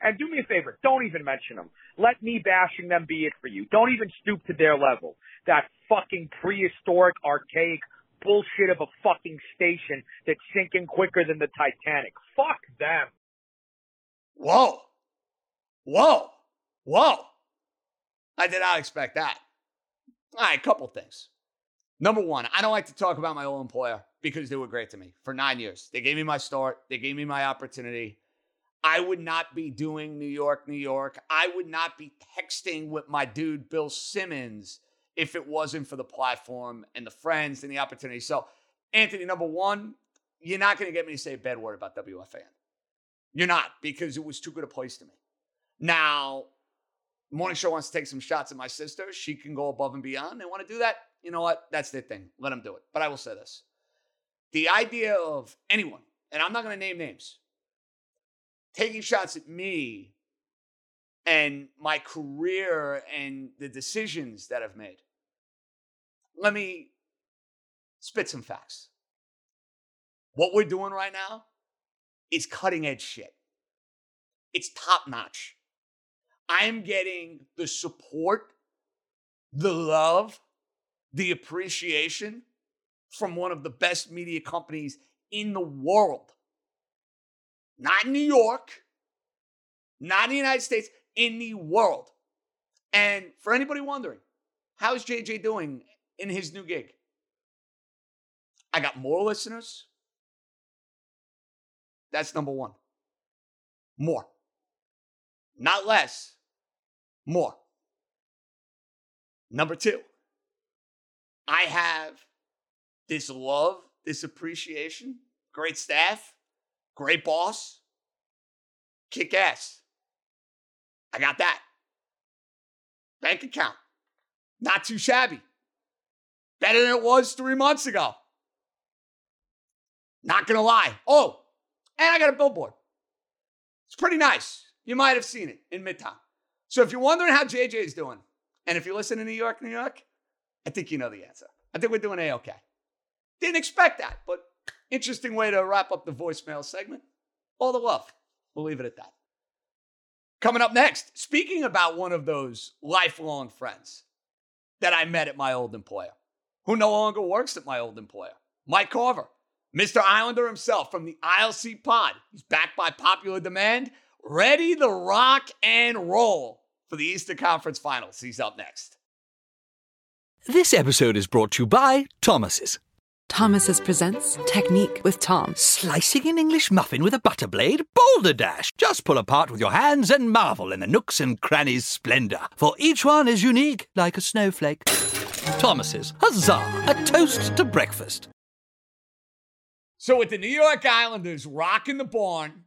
And do me a favor, don't even mention them. Let me bashing them be it for you. Don't even stoop to their level. That fucking prehistoric, archaic bullshit of a fucking station that's sinking quicker than the Titanic. Fuck them. Whoa. Whoa. Whoa. I did not expect that. All right, a couple things. Number one, I don't like to talk about my old employer because they were great to me for nine years. They gave me my start, they gave me my opportunity. I would not be doing New York, New York. I would not be texting with my dude, Bill Simmons, if it wasn't for the platform and the friends and the opportunity. So, Anthony, number one, you're not going to get me to say a bad word about WFAN. You're not because it was too good a place to me. Now, morning show wants to take some shots at my sister. She can go above and beyond. They want to do that. You know what? That's their thing. Let them do it. But I will say this the idea of anyone, and I'm not going to name names, taking shots at me and my career and the decisions that I've made. Let me spit some facts. What we're doing right now is cutting edge shit. It's top notch. I am getting the support, the love, the appreciation from one of the best media companies in the world. Not in New York, not in the United States, in the world. And for anybody wondering, how is JJ doing in his new gig? I got more listeners. That's number one. More. Not less. More. Number two, I have this love, this appreciation, great staff, great boss, kick ass. I got that. Bank account, not too shabby. Better than it was three months ago. Not gonna lie. Oh, and I got a billboard. It's pretty nice. You might have seen it in Midtown. So if you're wondering how JJ is doing, and if you listen to New York, New York, I think you know the answer. I think we're doing A OK. Didn't expect that, but interesting way to wrap up the voicemail segment. All the love. We'll leave it at that. Coming up next, speaking about one of those lifelong friends that I met at my old employer, who no longer works at my old employer, Mike Carver, Mr. Islander himself from the ILC pod. He's back by popular demand, ready to rock and roll for the Eastern Conference Finals. He's up next. This episode is brought to you by Thomas's. Thomas's presents Technique with Tom. Slicing an English muffin with a butter blade? Boulder Dash! Just pull apart with your hands and marvel in the nooks and crannies' splendor, for each one is unique like a snowflake. Thomas's, huzzah! A toast to breakfast. So, with the New York Islanders rocking the barn,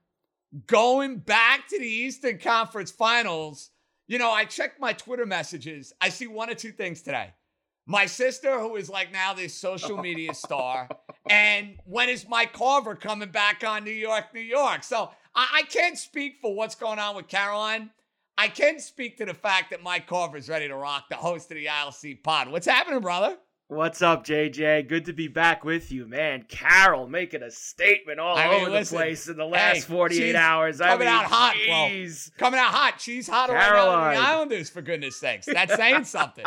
going back to the Eastern Conference Finals, you know, I checked my Twitter messages. I see one or two things today. My sister, who is like now this social media star, and when is Mike Carver coming back on New York, New York? So I, I can't speak for what's going on with Caroline. I can speak to the fact that Mike Carver is ready to rock the host of the ILC pod. What's happening, brother? What's up, JJ? Good to be back with you, man. Carol making a statement all I mean, over listen, the place in the last hey, 48 she's hours. I Coming mean, out hot, geez. bro. Coming out hot. She's hotter now than Caroline. the Islanders, for goodness sakes. That's saying something.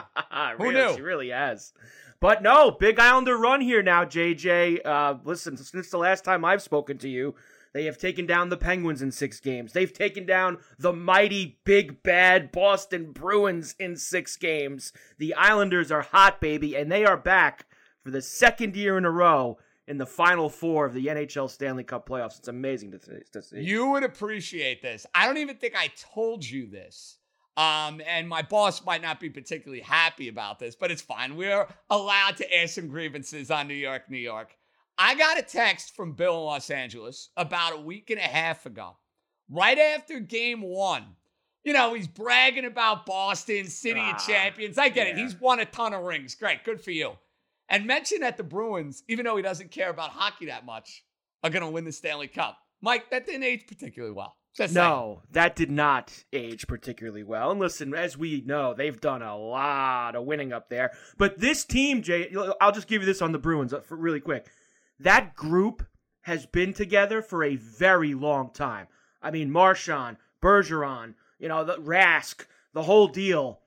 Who Really, knew? She really has. But no, big Islander run here now, JJ. Uh, listen, since the last time I've spoken to you, they have taken down the Penguins in six games. They've taken down the mighty, big, bad Boston Bruins in six games. The Islanders are hot, baby, and they are back for the second year in a row in the final four of the NHL Stanley Cup playoffs. It's amazing to, to see. You would appreciate this. I don't even think I told you this. Um, and my boss might not be particularly happy about this, but it's fine. We're allowed to air some grievances on New York, New York. I got a text from Bill in Los Angeles about a week and a half ago, right after game one. You know, he's bragging about Boston, City of Champions. I get it. He's won a ton of rings. Great. Good for you. And mention that the Bruins, even though he doesn't care about hockey that much, are going to win the Stanley Cup. Mike, that didn't age particularly well. Just saying. no, that did not age particularly well. And listen, as we know, they've done a lot of winning up there. But this team, Jay, I'll just give you this on the Bruins uh, for really quick. That group has been together for a very long time. I mean, Marchand, Bergeron, you know, the Rask, the whole deal.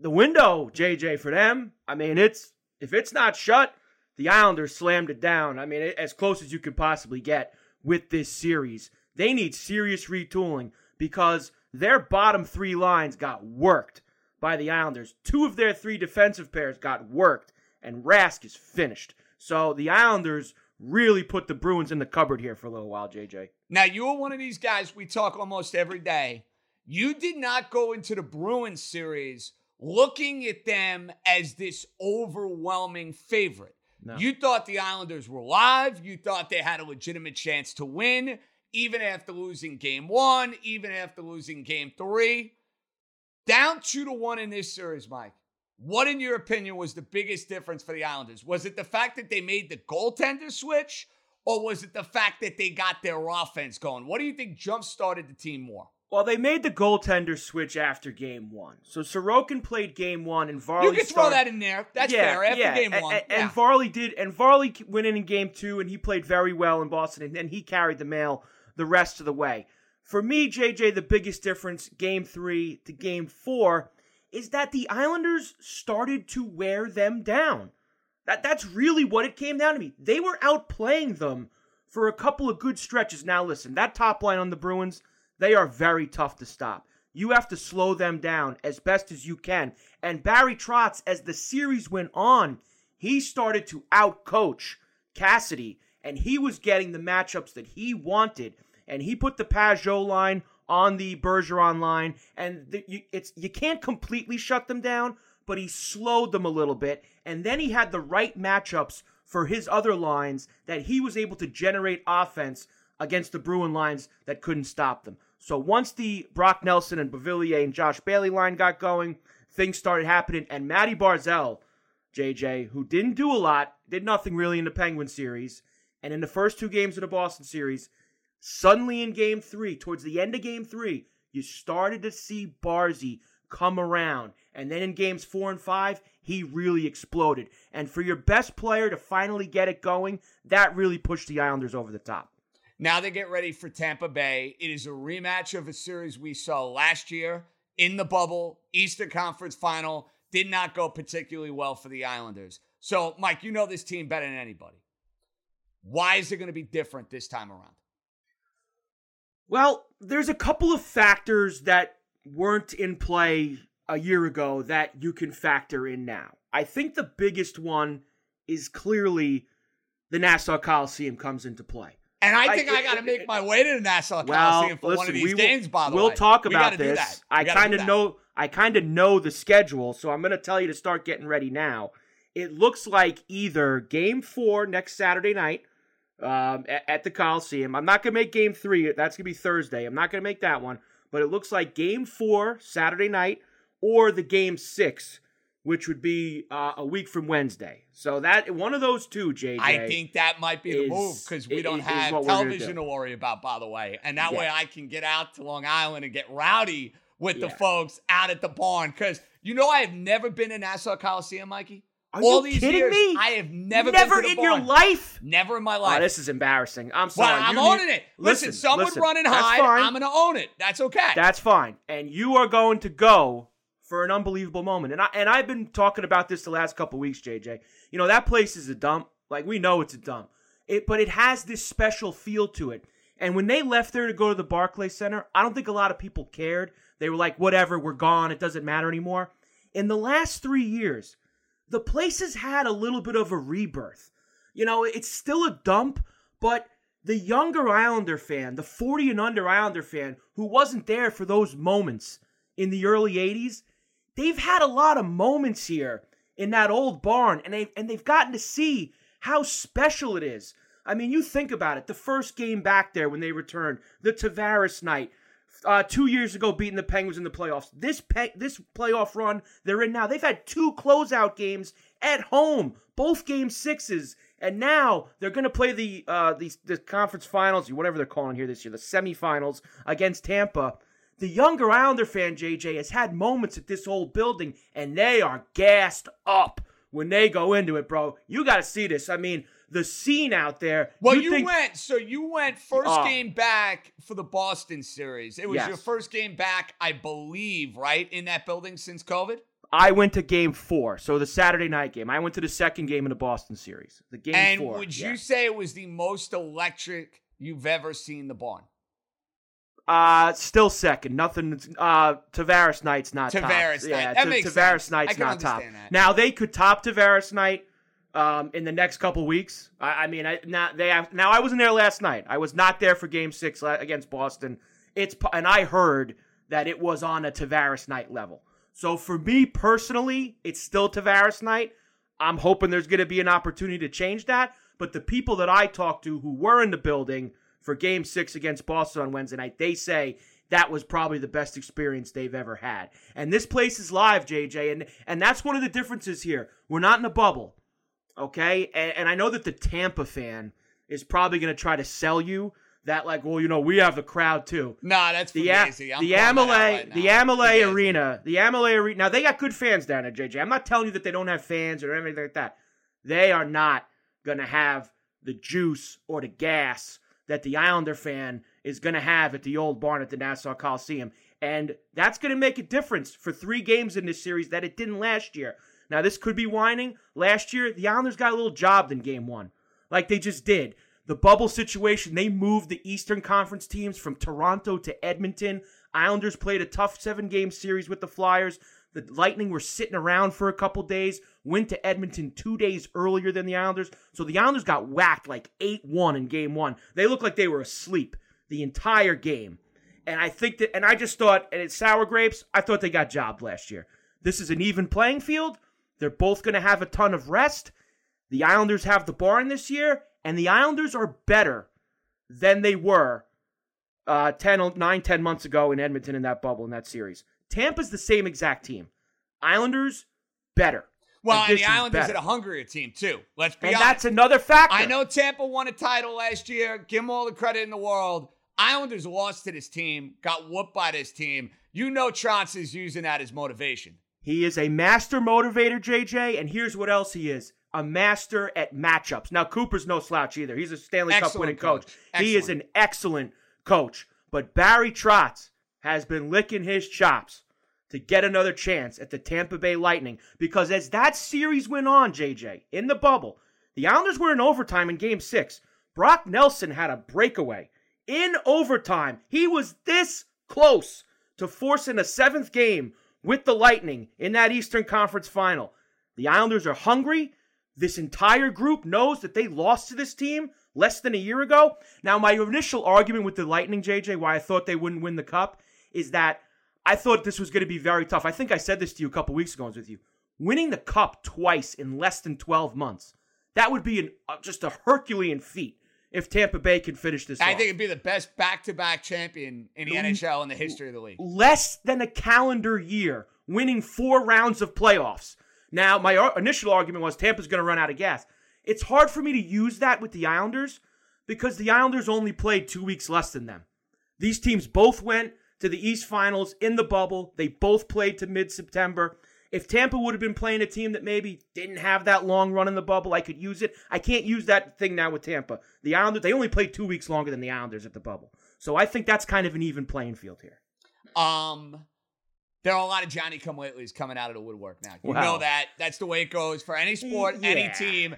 The window, JJ, for them, I mean, it's if it's not shut, the Islanders slammed it down. I mean, it, as close as you could possibly get with this series. They need serious retooling because their bottom three lines got worked by the Islanders. Two of their three defensive pairs got worked, and Rask is finished. So the Islanders really put the Bruins in the cupboard here for a little while, JJ. Now, you're one of these guys we talk almost every day. You did not go into the Bruins series looking at them as this overwhelming favorite. No. You thought the Islanders were live. You thought they had a legitimate chance to win, even after losing game one, even after losing game three. Down two to one in this series, Mike. What, in your opinion, was the biggest difference for the Islanders? Was it the fact that they made the goaltender switch, or was it the fact that they got their offense going? What do you think jump started the team more? Well, they made the goaltender switch after game one. So Sorokin played game one, and Varley. you can throw started- that in there. That's Yeah, fair. After yeah. game one, and, yeah. Varley did, and Varley went in in game two, and he played very well in Boston, and, and he carried the mail the rest of the way. For me, JJ, the biggest difference, game three to game four, is that the Islanders started to wear them down. That that's really what it came down to me. They were outplaying them for a couple of good stretches. Now listen, that top line on the Bruins, they are very tough to stop. You have to slow them down as best as you can. And Barry Trotz, as the series went on, he started to outcoach Cassidy, and he was getting the matchups that he wanted. And he put the Pageau line on the Bergeron line, and the, you, it's you can't completely shut them down, but he slowed them a little bit, and then he had the right matchups for his other lines that he was able to generate offense against the Bruin lines that couldn't stop them. So once the Brock Nelson and Beauvillier and Josh Bailey line got going, things started happening, and Matty Barzal, JJ, who didn't do a lot, did nothing really in the Penguin series, and in the first two games of the Boston series, suddenly in game three, towards the end of game three, you started to see Barzy come around. And then in games four and five, he really exploded. And for your best player to finally get it going, that really pushed the Islanders over the top. Now they get ready for Tampa Bay. It is a rematch of a series we saw last year in the bubble, Eastern Conference final. Did not go particularly well for the Islanders. So, Mike, you know this team better than anybody. Why is it going to be different this time around? Well, there's a couple of factors that weren't in play a year ago that you can factor in now. I think the biggest one is clearly the Nassau Coliseum comes into play. And I think I it- got to make my way to the Nassau Well, Coliseum for listen, one of we these will, games, by the we'll way. talk We about do this. I kind of know. I kind of know the schedule, so I'm going to tell you to start getting ready now. It looks like either Game Four next Saturday night um, at, at the Coliseum. I'm not going to make Game Three. That's going to be Thursday. I'm not going to make that one. But it looks like Game Four Saturday night, or the Game Six which would be uh, a week from Wednesday. So that one of those two, JJ. I think that might be the is- move because we don't is have television to worry about, by the way. And that Yeah. way I can get out to Long Island and get rowdy with the folks out at the barn. Because you know, I have never been in Nassau Coliseum, Mikey. Are All you these kidding years, me? I have never Never been to in your life? Never in my Oh, life. this is embarrassing. I'm sorry. well. I'm You owning need- it. Listen, someone listen, running that's high. fine. I'm going to own it. That's okay. That's fine. And you are going to go for an unbelievable moment. And I and I've been talking about this the last couple weeks, JJ. You know, that place is a dump. Like we know it's a dump. It but it has this special feel to it. And when they left there to go to the Barclays Center, I don't think a lot of people cared. They were like, whatever, we're gone. It doesn't matter anymore. In the last three years, the place has had a little bit of a rebirth. You know, it's still a dump, but the younger Islander fan, the 40 and under Islander fan who wasn't there for those moments in the early 80s, they've had a lot of moments here in that old barn and they and they've gotten to see how special it is. I mean, you think about it. The first game back there when they returned, the Tavares night, uh, two years ago beating the Penguins in the playoffs. This pe- this playoff run they're in now, they've had two closeout games at home, both game sixes, and now they're going to play the uh, the the conference finals, whatever they're calling here this year, the semifinals against Tampa. The younger Islander fan JJ has had moments at this old building, and they are gassed up when they go into it, bro. You got to see this. I mean, the scene out there. Well, you'd you think- went. So you went first Oh. game back for the Boston series. It was Yes. your first game back, I believe, right in that building since COVID. I went to game four, so the Saturday night game. I went to the second game in the Boston series. The game and four. would yeah. you say it was the most electric you've ever seen the barn? Uh, still second. Nothing. Uh, Tavares night's not Tavares top. night. Yeah, That makes Tavares sense. night's I can not top. that. Now they could top Tavares night. Um, in the next couple weeks. I, I mean, I now they have. Now I wasn't there last night. I was not there for Game Six against Boston. It's and I heard that it was on a Tavares night level. So for me personally, it's still Tavares night. I'm hoping there's going to be an opportunity to change that. But the people that I talked to who were in the building for Game Six against Boston on Wednesday night, they say that was probably the best experience they've ever had. And this place is live, JJ, and and that's one of the differences here. We're not in a bubble, okay? And, and I know that the Tampa fan is probably going to try to sell you that, like, well, you know, we have the crowd too. Nah, that's The, Fugazi. A- I'm the Amalie, right the. Amalie Arena, the Amalie Arena. Now they got good fans down there, JJ. I'm not telling you that they don't have fans or anything like that. They are not gonna have the juice or the gas that the Islander fan is gonna have at the old barn at the Nassau Coliseum, and that's gonna make a difference for three games in this series that it didn't last year. Now this could be whining. Last year, the Islanders got a little jobbed in Game One, like they just did. The bubble situation, they moved the Eastern Conference teams from Toronto to Edmonton. Islanders played a tough seven game series with the Flyers. The Lightning were sitting around for a couple days, went to Edmonton two days earlier than the Islanders. So the Islanders got whacked like 8 1 in game one. They looked like they were asleep the entire game. And I think that, and I just thought, and it's sour grapes, I thought they got jobbed last year. This is an even playing field. They're both going to have a ton of rest. The Islanders have the barn this year, and the Islanders are better than they were uh, 10, 9, 10 months ago in Edmonton in that bubble in that series. Tampa's the same exact team. Islanders, better. Well, and the Islanders better. had a hungrier team too. Let's be And honest. that's another factor. I know Tampa won a title last year. Give them all the credit in the world. Islanders lost to this team, got whooped by this team. You know Trotz is using that as motivation. He is a master motivator, JJ, and here's what else he is. A master at matchups. Now, Cooper's no slouch either. He's a Stanley Cup winning coach. coach. He is an excellent coach. But Barry Trotz has been licking his chops to get another chance at the Tampa Bay Lightning because as that series went on, JJ, in the bubble, the Islanders were in overtime in game six. Brock Nelson had a breakaway in overtime. He was this close to forcing a seventh game with the Lightning in that Eastern Conference final. The Islanders are hungry. This entire group knows that they lost to this team less than a year ago. Now, my initial argument with the Lightning, JJ, why I thought they wouldn't win the cup, is that I thought this was going to be very tough. I think I said this to you a couple weeks ago. I was with you. Winning the cup twice in less than 12 months, that would be an, uh, just a Herculean feat if Tampa Bay can finish this I off. think it'd be the best back-to-back champion in the Mm. NHL in the history of the league. less than a calendar year, winning four rounds of playoffs. Now, my ar- initial argument was Tampa's going to run out of gas. It's hard for me to use that with the Islanders because the Islanders only played two weeks less than them. These teams both went to the East Finals in the bubble. They both played to mid September. If Tampa would have been playing a team that maybe didn't have that long run in the bubble, I could use it. I can't use that thing now with Tampa. The Islanders, they only played two weeks longer than the Islanders at the bubble. So I think that's kind of an even playing field here. Um, there are a lot of Johnny come latelys coming out of the woodwork now. You Wow. know that. That's the way it goes for any sport, any team.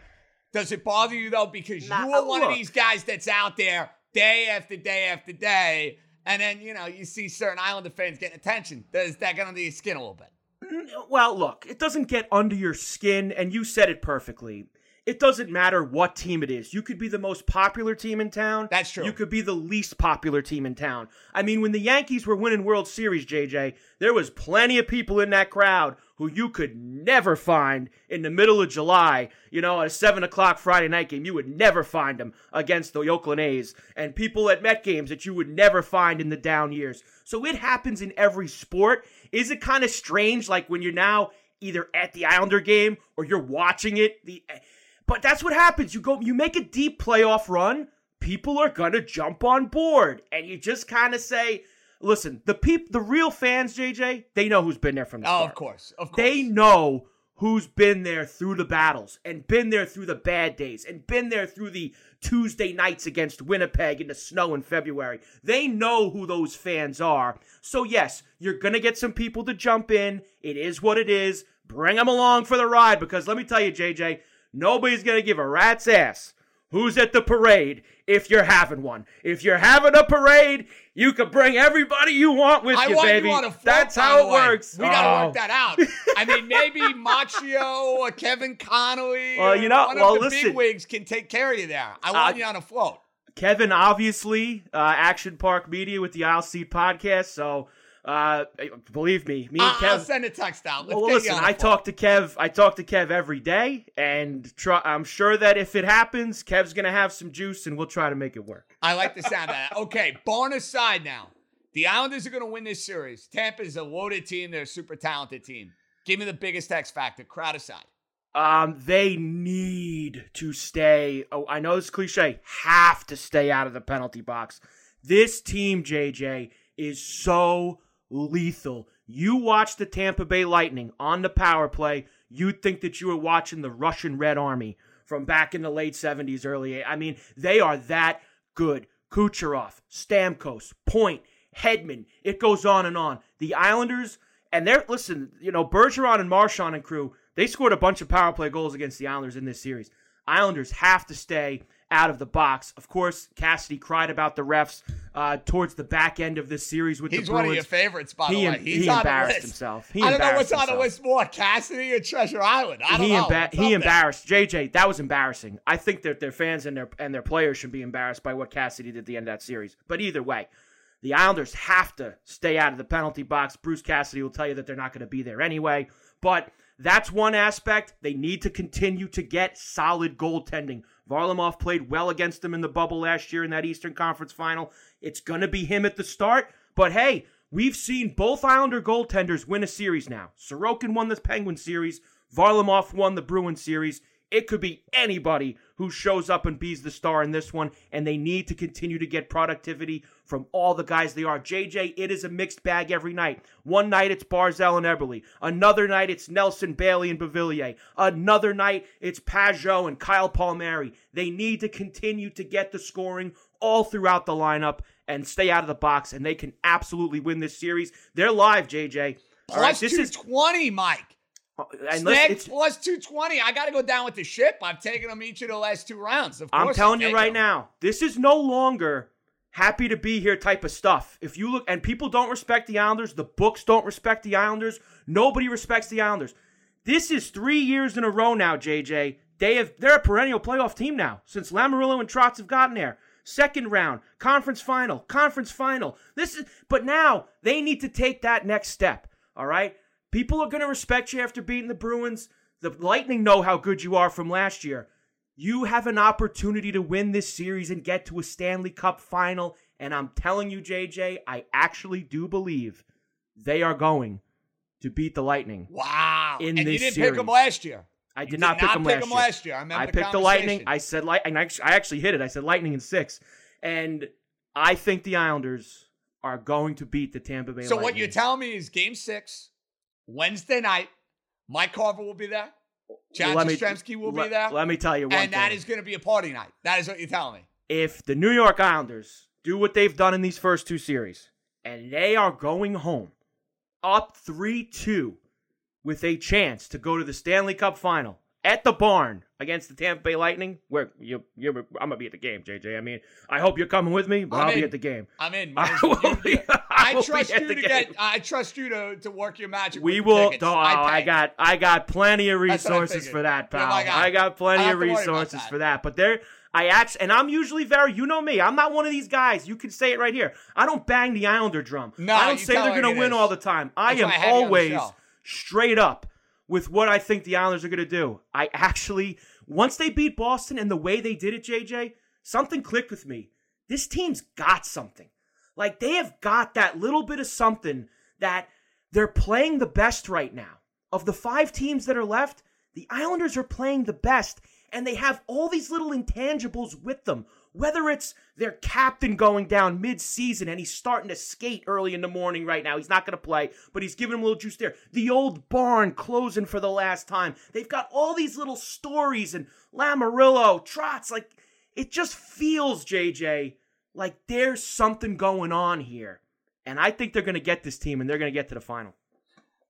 Does it bother you though? Because Nah, you are one of these guys that's out there day after day after day, and then you know you see certain Islander fans getting attention. Does that get under your skin a little bit? Well, look, it doesn't get under your skin, and you said it perfectly. It doesn't matter what team it is. You could be the most popular team in town. That's true. You could be the least popular team in town. I mean, when the Yankees were winning World Series, JJ, there was plenty of people in that crowd who you could never find in the middle of July. You know, at a seven o'clock Friday night game, you would never find them against the Oakland A's, and people at Met games that you would never find in the down years. So it happens in every sport. Is it kind of strange, like when you're now either at the Islander game or you're watching it? The but that's what happens. You go, you make a deep playoff run. People are gonna jump on board, and you just kind of say, "Listen, the peop, the real fans, JJ, they know who's been there from the Oh, start. of course, of course. They know who's been there through the battles and been there through the bad days and been there through the Tuesday nights against Winnipeg in the snow in February. They know who those fans are. So, yes, you're going to get some people to jump in. It is what it is. Bring them along for the ride because let me tell you, JJ, nobody's going to give a rat's ass who's at the parade if you're having one. If you're having a parade, you can bring everybody you want with I you, want baby. you on a float, That's how it way. works. We gotta Oh. work that out. I mean, maybe Macchio or Kevin Connolly. Well, you know- one well, of the listen. big wigs can take care of you there. I want Uh, you on a float. Kevin, obviously, uh, Action Park Media with the Isle Seat podcast. So, uh, believe me, me and I- I'll send a text out. Let's well, listen, you on a I talk to Kev. I talk to Kev every day, and try, I'm sure that if it happens, Kev's gonna have some juice, and we'll try to make it work. I like the sound of that. Okay, barn aside now. The Islanders are going to win this series. Tampa is a loaded team. They're a super talented team. Give me the biggest X factor, crowd aside. Um, they need to stay. Oh, I know this cliche. Have to stay out of the penalty box. This team, JJ, is so lethal. You watch the Tampa Bay Lightning on the power play, you'd think that you were watching the Russian Red Army from back in the late 70s, early. eight- I mean, they are that good. Kucherov, Stamkos, Point, Hedman. It goes on and on. The Islanders, and they're listen, you know, Bergeron and Marchand and crew, they scored a bunch of power play goals against the Islanders in this series. Islanders have to stay out of the box. Of course, Cassidy cried about the refs uh, towards the back end of this series with He's the one Bruins. of your favorites, by the he, way. em- He's he on the embarrassed himself. He I don't know what's embarrassed on the list more, Cassidy or Treasure Island. I don't he know. emba- he there? embarrassed JJ. That was embarrassing. I think that their fans and their and their players should be embarrassed by what Cassidy did at the end of that series. But either way, the Islanders have to stay out of the penalty box. Bruce Cassidy will tell you that they're not going to be there anyway. But that's one aspect. They need to continue to get solid goaltending. Varlamov played well against them in the bubble last year in that Eastern Conference final. It's going to be him at the start. But hey, we've seen both Islander goaltenders win a series now. Sorokin won the Penguin series. Varlamov won the Bruin series. It could be anybody who shows up and bees the star in this one, and they need to continue to get productivity from all the guys they are. JJ, it is a mixed bag every night. One night it's Barzal and Eberle. Another night it's Nelson Bailey and Beauvillier. Another night it's Pageau and Kyle Palmieri. They need to continue to get the scoring all throughout the lineup and stay out of the box, and they can absolutely win this series. They're live, JJ. All right, Plus this is 220, Mike. Snag plus 220. I got to go down with the ship. I've taken them each of the last two rounds. Of course I'm telling I'm you right taking 'em. now, this is no longer happy to be here type of stuff. If you look, and people don't respect the Islanders, the books don't respect the Islanders, nobody respects the Islanders. This is three years in a row now, JJ. They have they're a perennial playoff team now since Lamoriello and Trotz have gotten there. Second round, conference final, conference final. This is, but now they need to take that next step. All right, people are going to respect you after beating the Bruins. The Lightning know how good you are from last year. You have an opportunity to win this series and get to a Stanley Cup final. And I'm telling you, JJ, I actually do believe they are going to beat the Lightning. Wow. in and this you didn't series. pick them last year. I You did not did pick them pick last, 'em year. last year. I I the picked the Lightning. I said light, and I actually, I actually hit it. I said Lightning in six, and I think the Islanders are going to beat the Tampa Bay. So Lightning. what you're telling me is Game Six, Wednesday night. Mike Carver will be there. John Let Jastremski will let- be there. Let me tell you one and that thing. is going to be a party night. That is what you're telling me. if the New York Islanders do what they've done in these first two series, and they are going home up 3 2 with a chance to go to the Stanley Cup final at the barn against the Tampa Bay Lightning, where you, you're, I'm going to be at the game, JJ. I mean, I hope you're coming with me, but I'm I'll be at the game. I'm in. I will be- I I trust you to game. get. I trust you to, to work your magic. We will. Oh, I, pay. got I got plenty of I resources for that, pal. guy. Ah, I got plenty I of don't have to worry about resources that. for that. But there, I actually, and I'm usually very. You know me. I'm not one of these guys. You can say it right here. I don't bang the Islander drum. No, I don't say they're going to win is. all the time. I That's am I have you on the always straight up with what I think the Islanders are going to do. I actually, once they beat Boston and the way they did it, JJ, something clicked with me. This team's got something. Like they have got that little bit of something that they're playing the best right now. Of the five teams that are left, the Islanders are playing the best, and they have all these little intangibles with them. Whether it's their captain going down mid-season and he's starting to skate early in the morning right now. He's not going to play, but he's giving him a little juice there. The old barn closing for the last time. They've got all these little stories and Lamoriello, Trotz. Like, it just feels, JJ, like there's something going on here. And I think they're going to get this team and they're going to get to the final.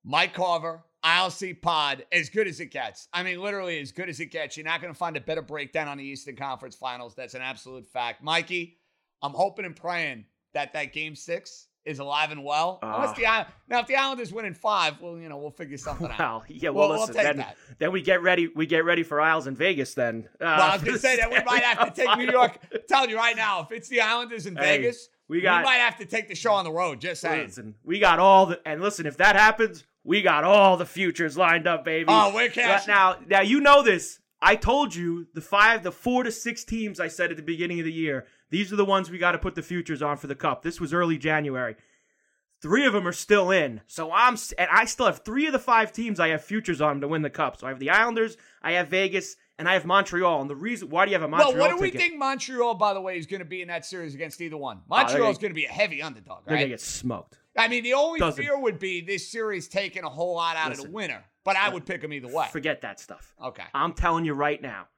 Mike Carver, ILC Pod, as good as it gets. I mean, literally as good as it gets. You're not going to find a better breakdown on the Eastern Conference Finals. That's an absolute fact. Mikey, I'm hoping and praying that that Game Six is alive and well. Unless Ah. the now, if the Islanders win in five, well, you know, we'll figure something out. Yeah, well, we'll, listen, we'll then, that. then we get ready. We get ready for Isles in Vegas. Then, uh, Well, I was going to say that we might have to take New York. I'm telling you right now, if it's the Islanders in Hey, Vegas, we got- we might have to take the show on the road. Just saying. Listen, we got all the and listen, if that happens, we got all the futures lined up, baby. Oh, we're cashing. Now, now you know this. I told you the five, the four to six teams I said at the beginning of the year. These are the ones we got to put the futures on for the cup. This was early January. Three of them are still in, so I'm and I still have three of the five teams I have futures on to win the cup. So I have the Islanders, I have Vegas, and I have Montreal. And the reason why do you have a Montreal well, what do we ticket? think Montreal, by the way, is going to be in that series against either one? Oh, Montreal is gonna- be a heavy underdog, Right? They're gonna get smoked. I mean, the only Doesn't- fear would be this series taking a whole lot out of the winner, but I would pick them either way. Forget that stuff. Okay. I'm telling you right now.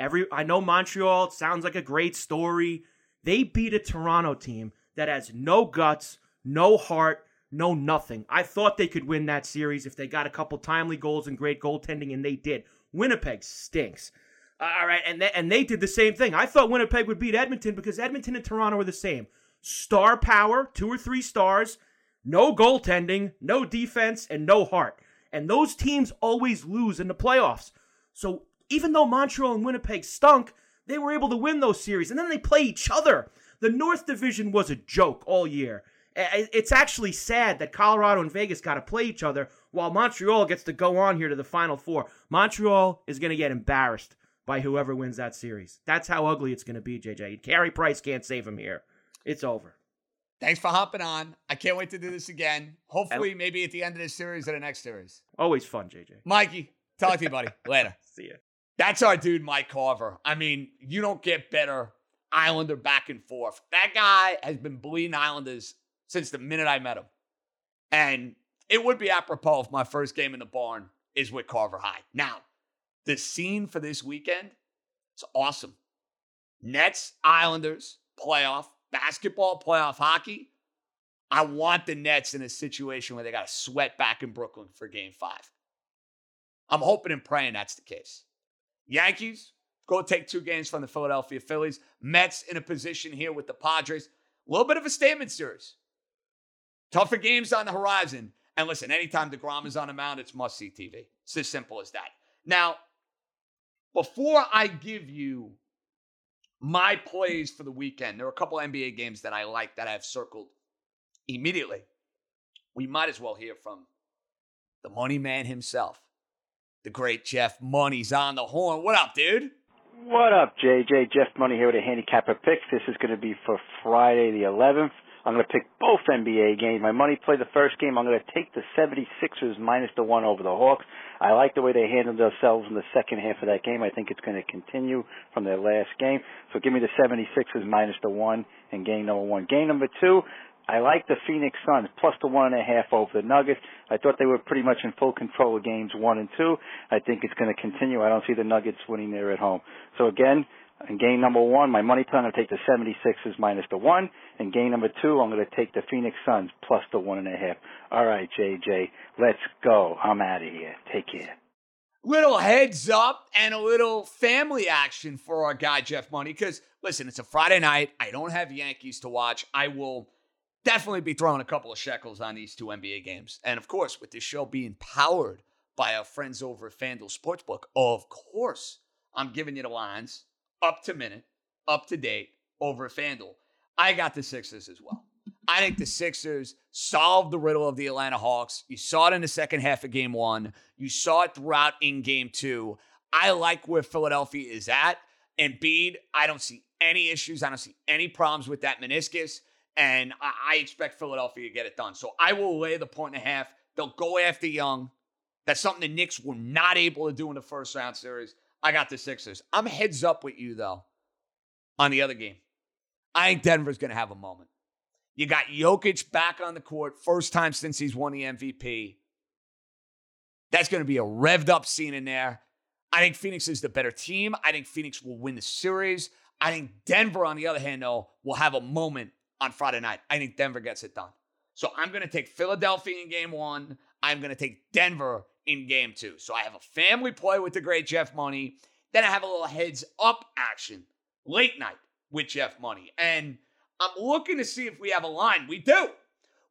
Every I know Montreal it sounds like a great story. They beat a Toronto team that has no guts, no heart, no nothing. I thought they could win that series if they got a couple timely goals and great goaltending, and they did. Winnipeg stinks. Uh, All right, and they, and they did the same thing. I thought Winnipeg would beat Edmonton because Edmonton and Toronto were the same. Star power, two or three stars, no goaltending, no defense, and no heart. And those teams always lose in the playoffs. So even though Montreal and Winnipeg stunk, they were able to win those series. And then they play each other. The North Division was a joke all year. It's actually sad that Colorado and Vegas got to play each other while Montreal gets to go on here to the Final Four. Montreal is going to get embarrassed by whoever wins that series. That's how ugly it's going to be, JJ. Carey Price can't save him here. It's over. Thanks for hopping on. I can't wait to do this again. Hopefully, maybe at the end of this series or the next series. Always fun, JJ. Mikey, talk to you, buddy. Later. See ya. That's our dude, Mike Carver. I mean, you don't get better Islander back and forth. That guy has been bleeding Islanders since the minute I met him. And it would be apropos if my first game in the barn is with Carver High. Now, the scene for this weekend is awesome. Nets, Islanders, playoff, basketball, playoff hockey. I want the Nets in a situation where they got to sweat back in Brooklyn for game five. I'm hoping and praying that's the case. Yankees go take two games from the Philadelphia Phillies. Mets in a position here with the Padres. A little bit of a statement series. Tougher games on the horizon. And listen, anytime DeGrom is on the mound, it's must see TV. It's as simple as that. Now, before I give you my plays for the weekend, there are a couple NBA games that I like that I've circled immediately. We might as well hear from the money man himself, the great Jeff Money's on the horn. What up, dude? What up, JJ? Jeff Money here with a handicapper pick. This is going to be for Friday the 11th. I'm going to pick both NBA games. My money play the first game. I'm going to take the 76ers minus the one over the Hawks. I like the way they handled themselves in the second half of that game. I think it's going to continue from their last game. So give me the 76ers minus the one in game number one. Game number two, I like the Phoenix Suns plus the one and a half over the Nuggets. I thought they were pretty much in full control of games one and two. I think it's going to continue. I don't see the Nuggets winning there at home. So again, in game number one, my money plan, I'm going to take the 76ers minus the one. In game number two, I'm going to take the Phoenix Suns plus the one and a half. All right, JJ, let's go. I'm out of here. Take care. Little heads up and a little family action for our guy, Jeff Money. Because, listen, it's a Friday night. I don't have Yankees to watch. I will definitely be throwing a couple of shekels on these two NBA games. And, of course, with this show being powered by our friends over at FanDuel Sportsbook, of course, I'm giving you the lines up to minute, up to date over at FanDuel. I got the Sixers as well. I think the Sixers solved the riddle of the Atlanta Hawks. You saw it in the second half of game one. You saw it throughout in game two. I like where Philadelphia is at. Embiid, I don't see any issues. I don't see any problems with that meniscus. And I, I expect Philadelphia to get it done. So I will lay the point and a half. They'll go after Young. That's something the Knicks were not able to do in the first round series. I got the Sixers. I'm heads up with you, though, on the other game. I think Denver's going to have a moment. You got Jokic back on the court, first time since he's won the MVP. That's going to be a revved up scene in there. I think Phoenix is the better team. I think Phoenix will win the series. I think Denver, on the other hand, though, will have a moment on Friday night. I think Denver gets it done. So I'm going to take Philadelphia in game one. I'm going to take Denver in game two. So I have a family play with the great Jeff Money. Then I have a little heads up action late night with Jeff Money. And I'm looking to see if we have a line. We do.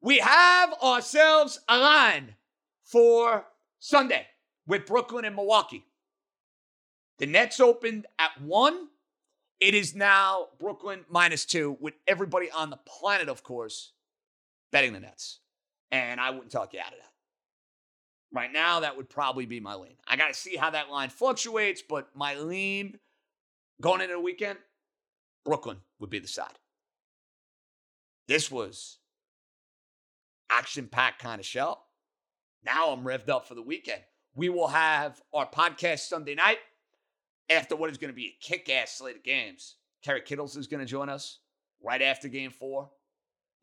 We have ourselves a line for Sunday with Brooklyn and Milwaukee. The Nets opened at one. It is now Brooklyn minus two, with everybody on the planet, of course, betting the Nets. And I wouldn't talk you out of that. Right now, that would probably be my lean. I got to see how that line fluctuates, but my lean going into the weekend, Brooklyn would be the side. This was action packed kind of show. Now I'm revved up for the weekend. We will have our podcast Sunday night after what is going to be a kick ass slate of games. Kerry Kittles is going to join us right after game four.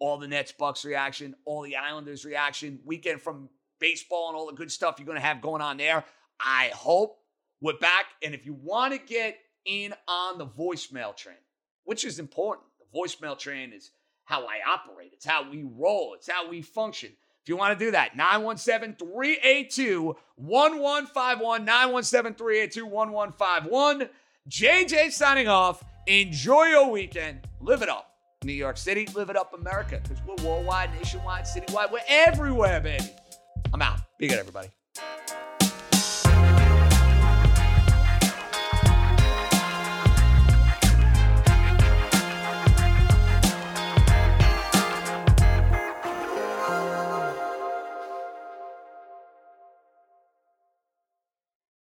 All the Nets Bucks reaction, all the Islanders reaction, weekend from baseball and all the good stuff you're going to have going on there. I hope we're back. And if you want to get in on the voicemail train, which is important, the voicemail train is how I operate, it's how we roll, it's how we function. If you want to do that, 917 382 1151. 917 382 1151. JJ signing off. Enjoy your weekend. Live it up. New York City, live it up, America, because we're worldwide, nationwide, citywide. We're everywhere, baby. I'm out. Be good, everybody.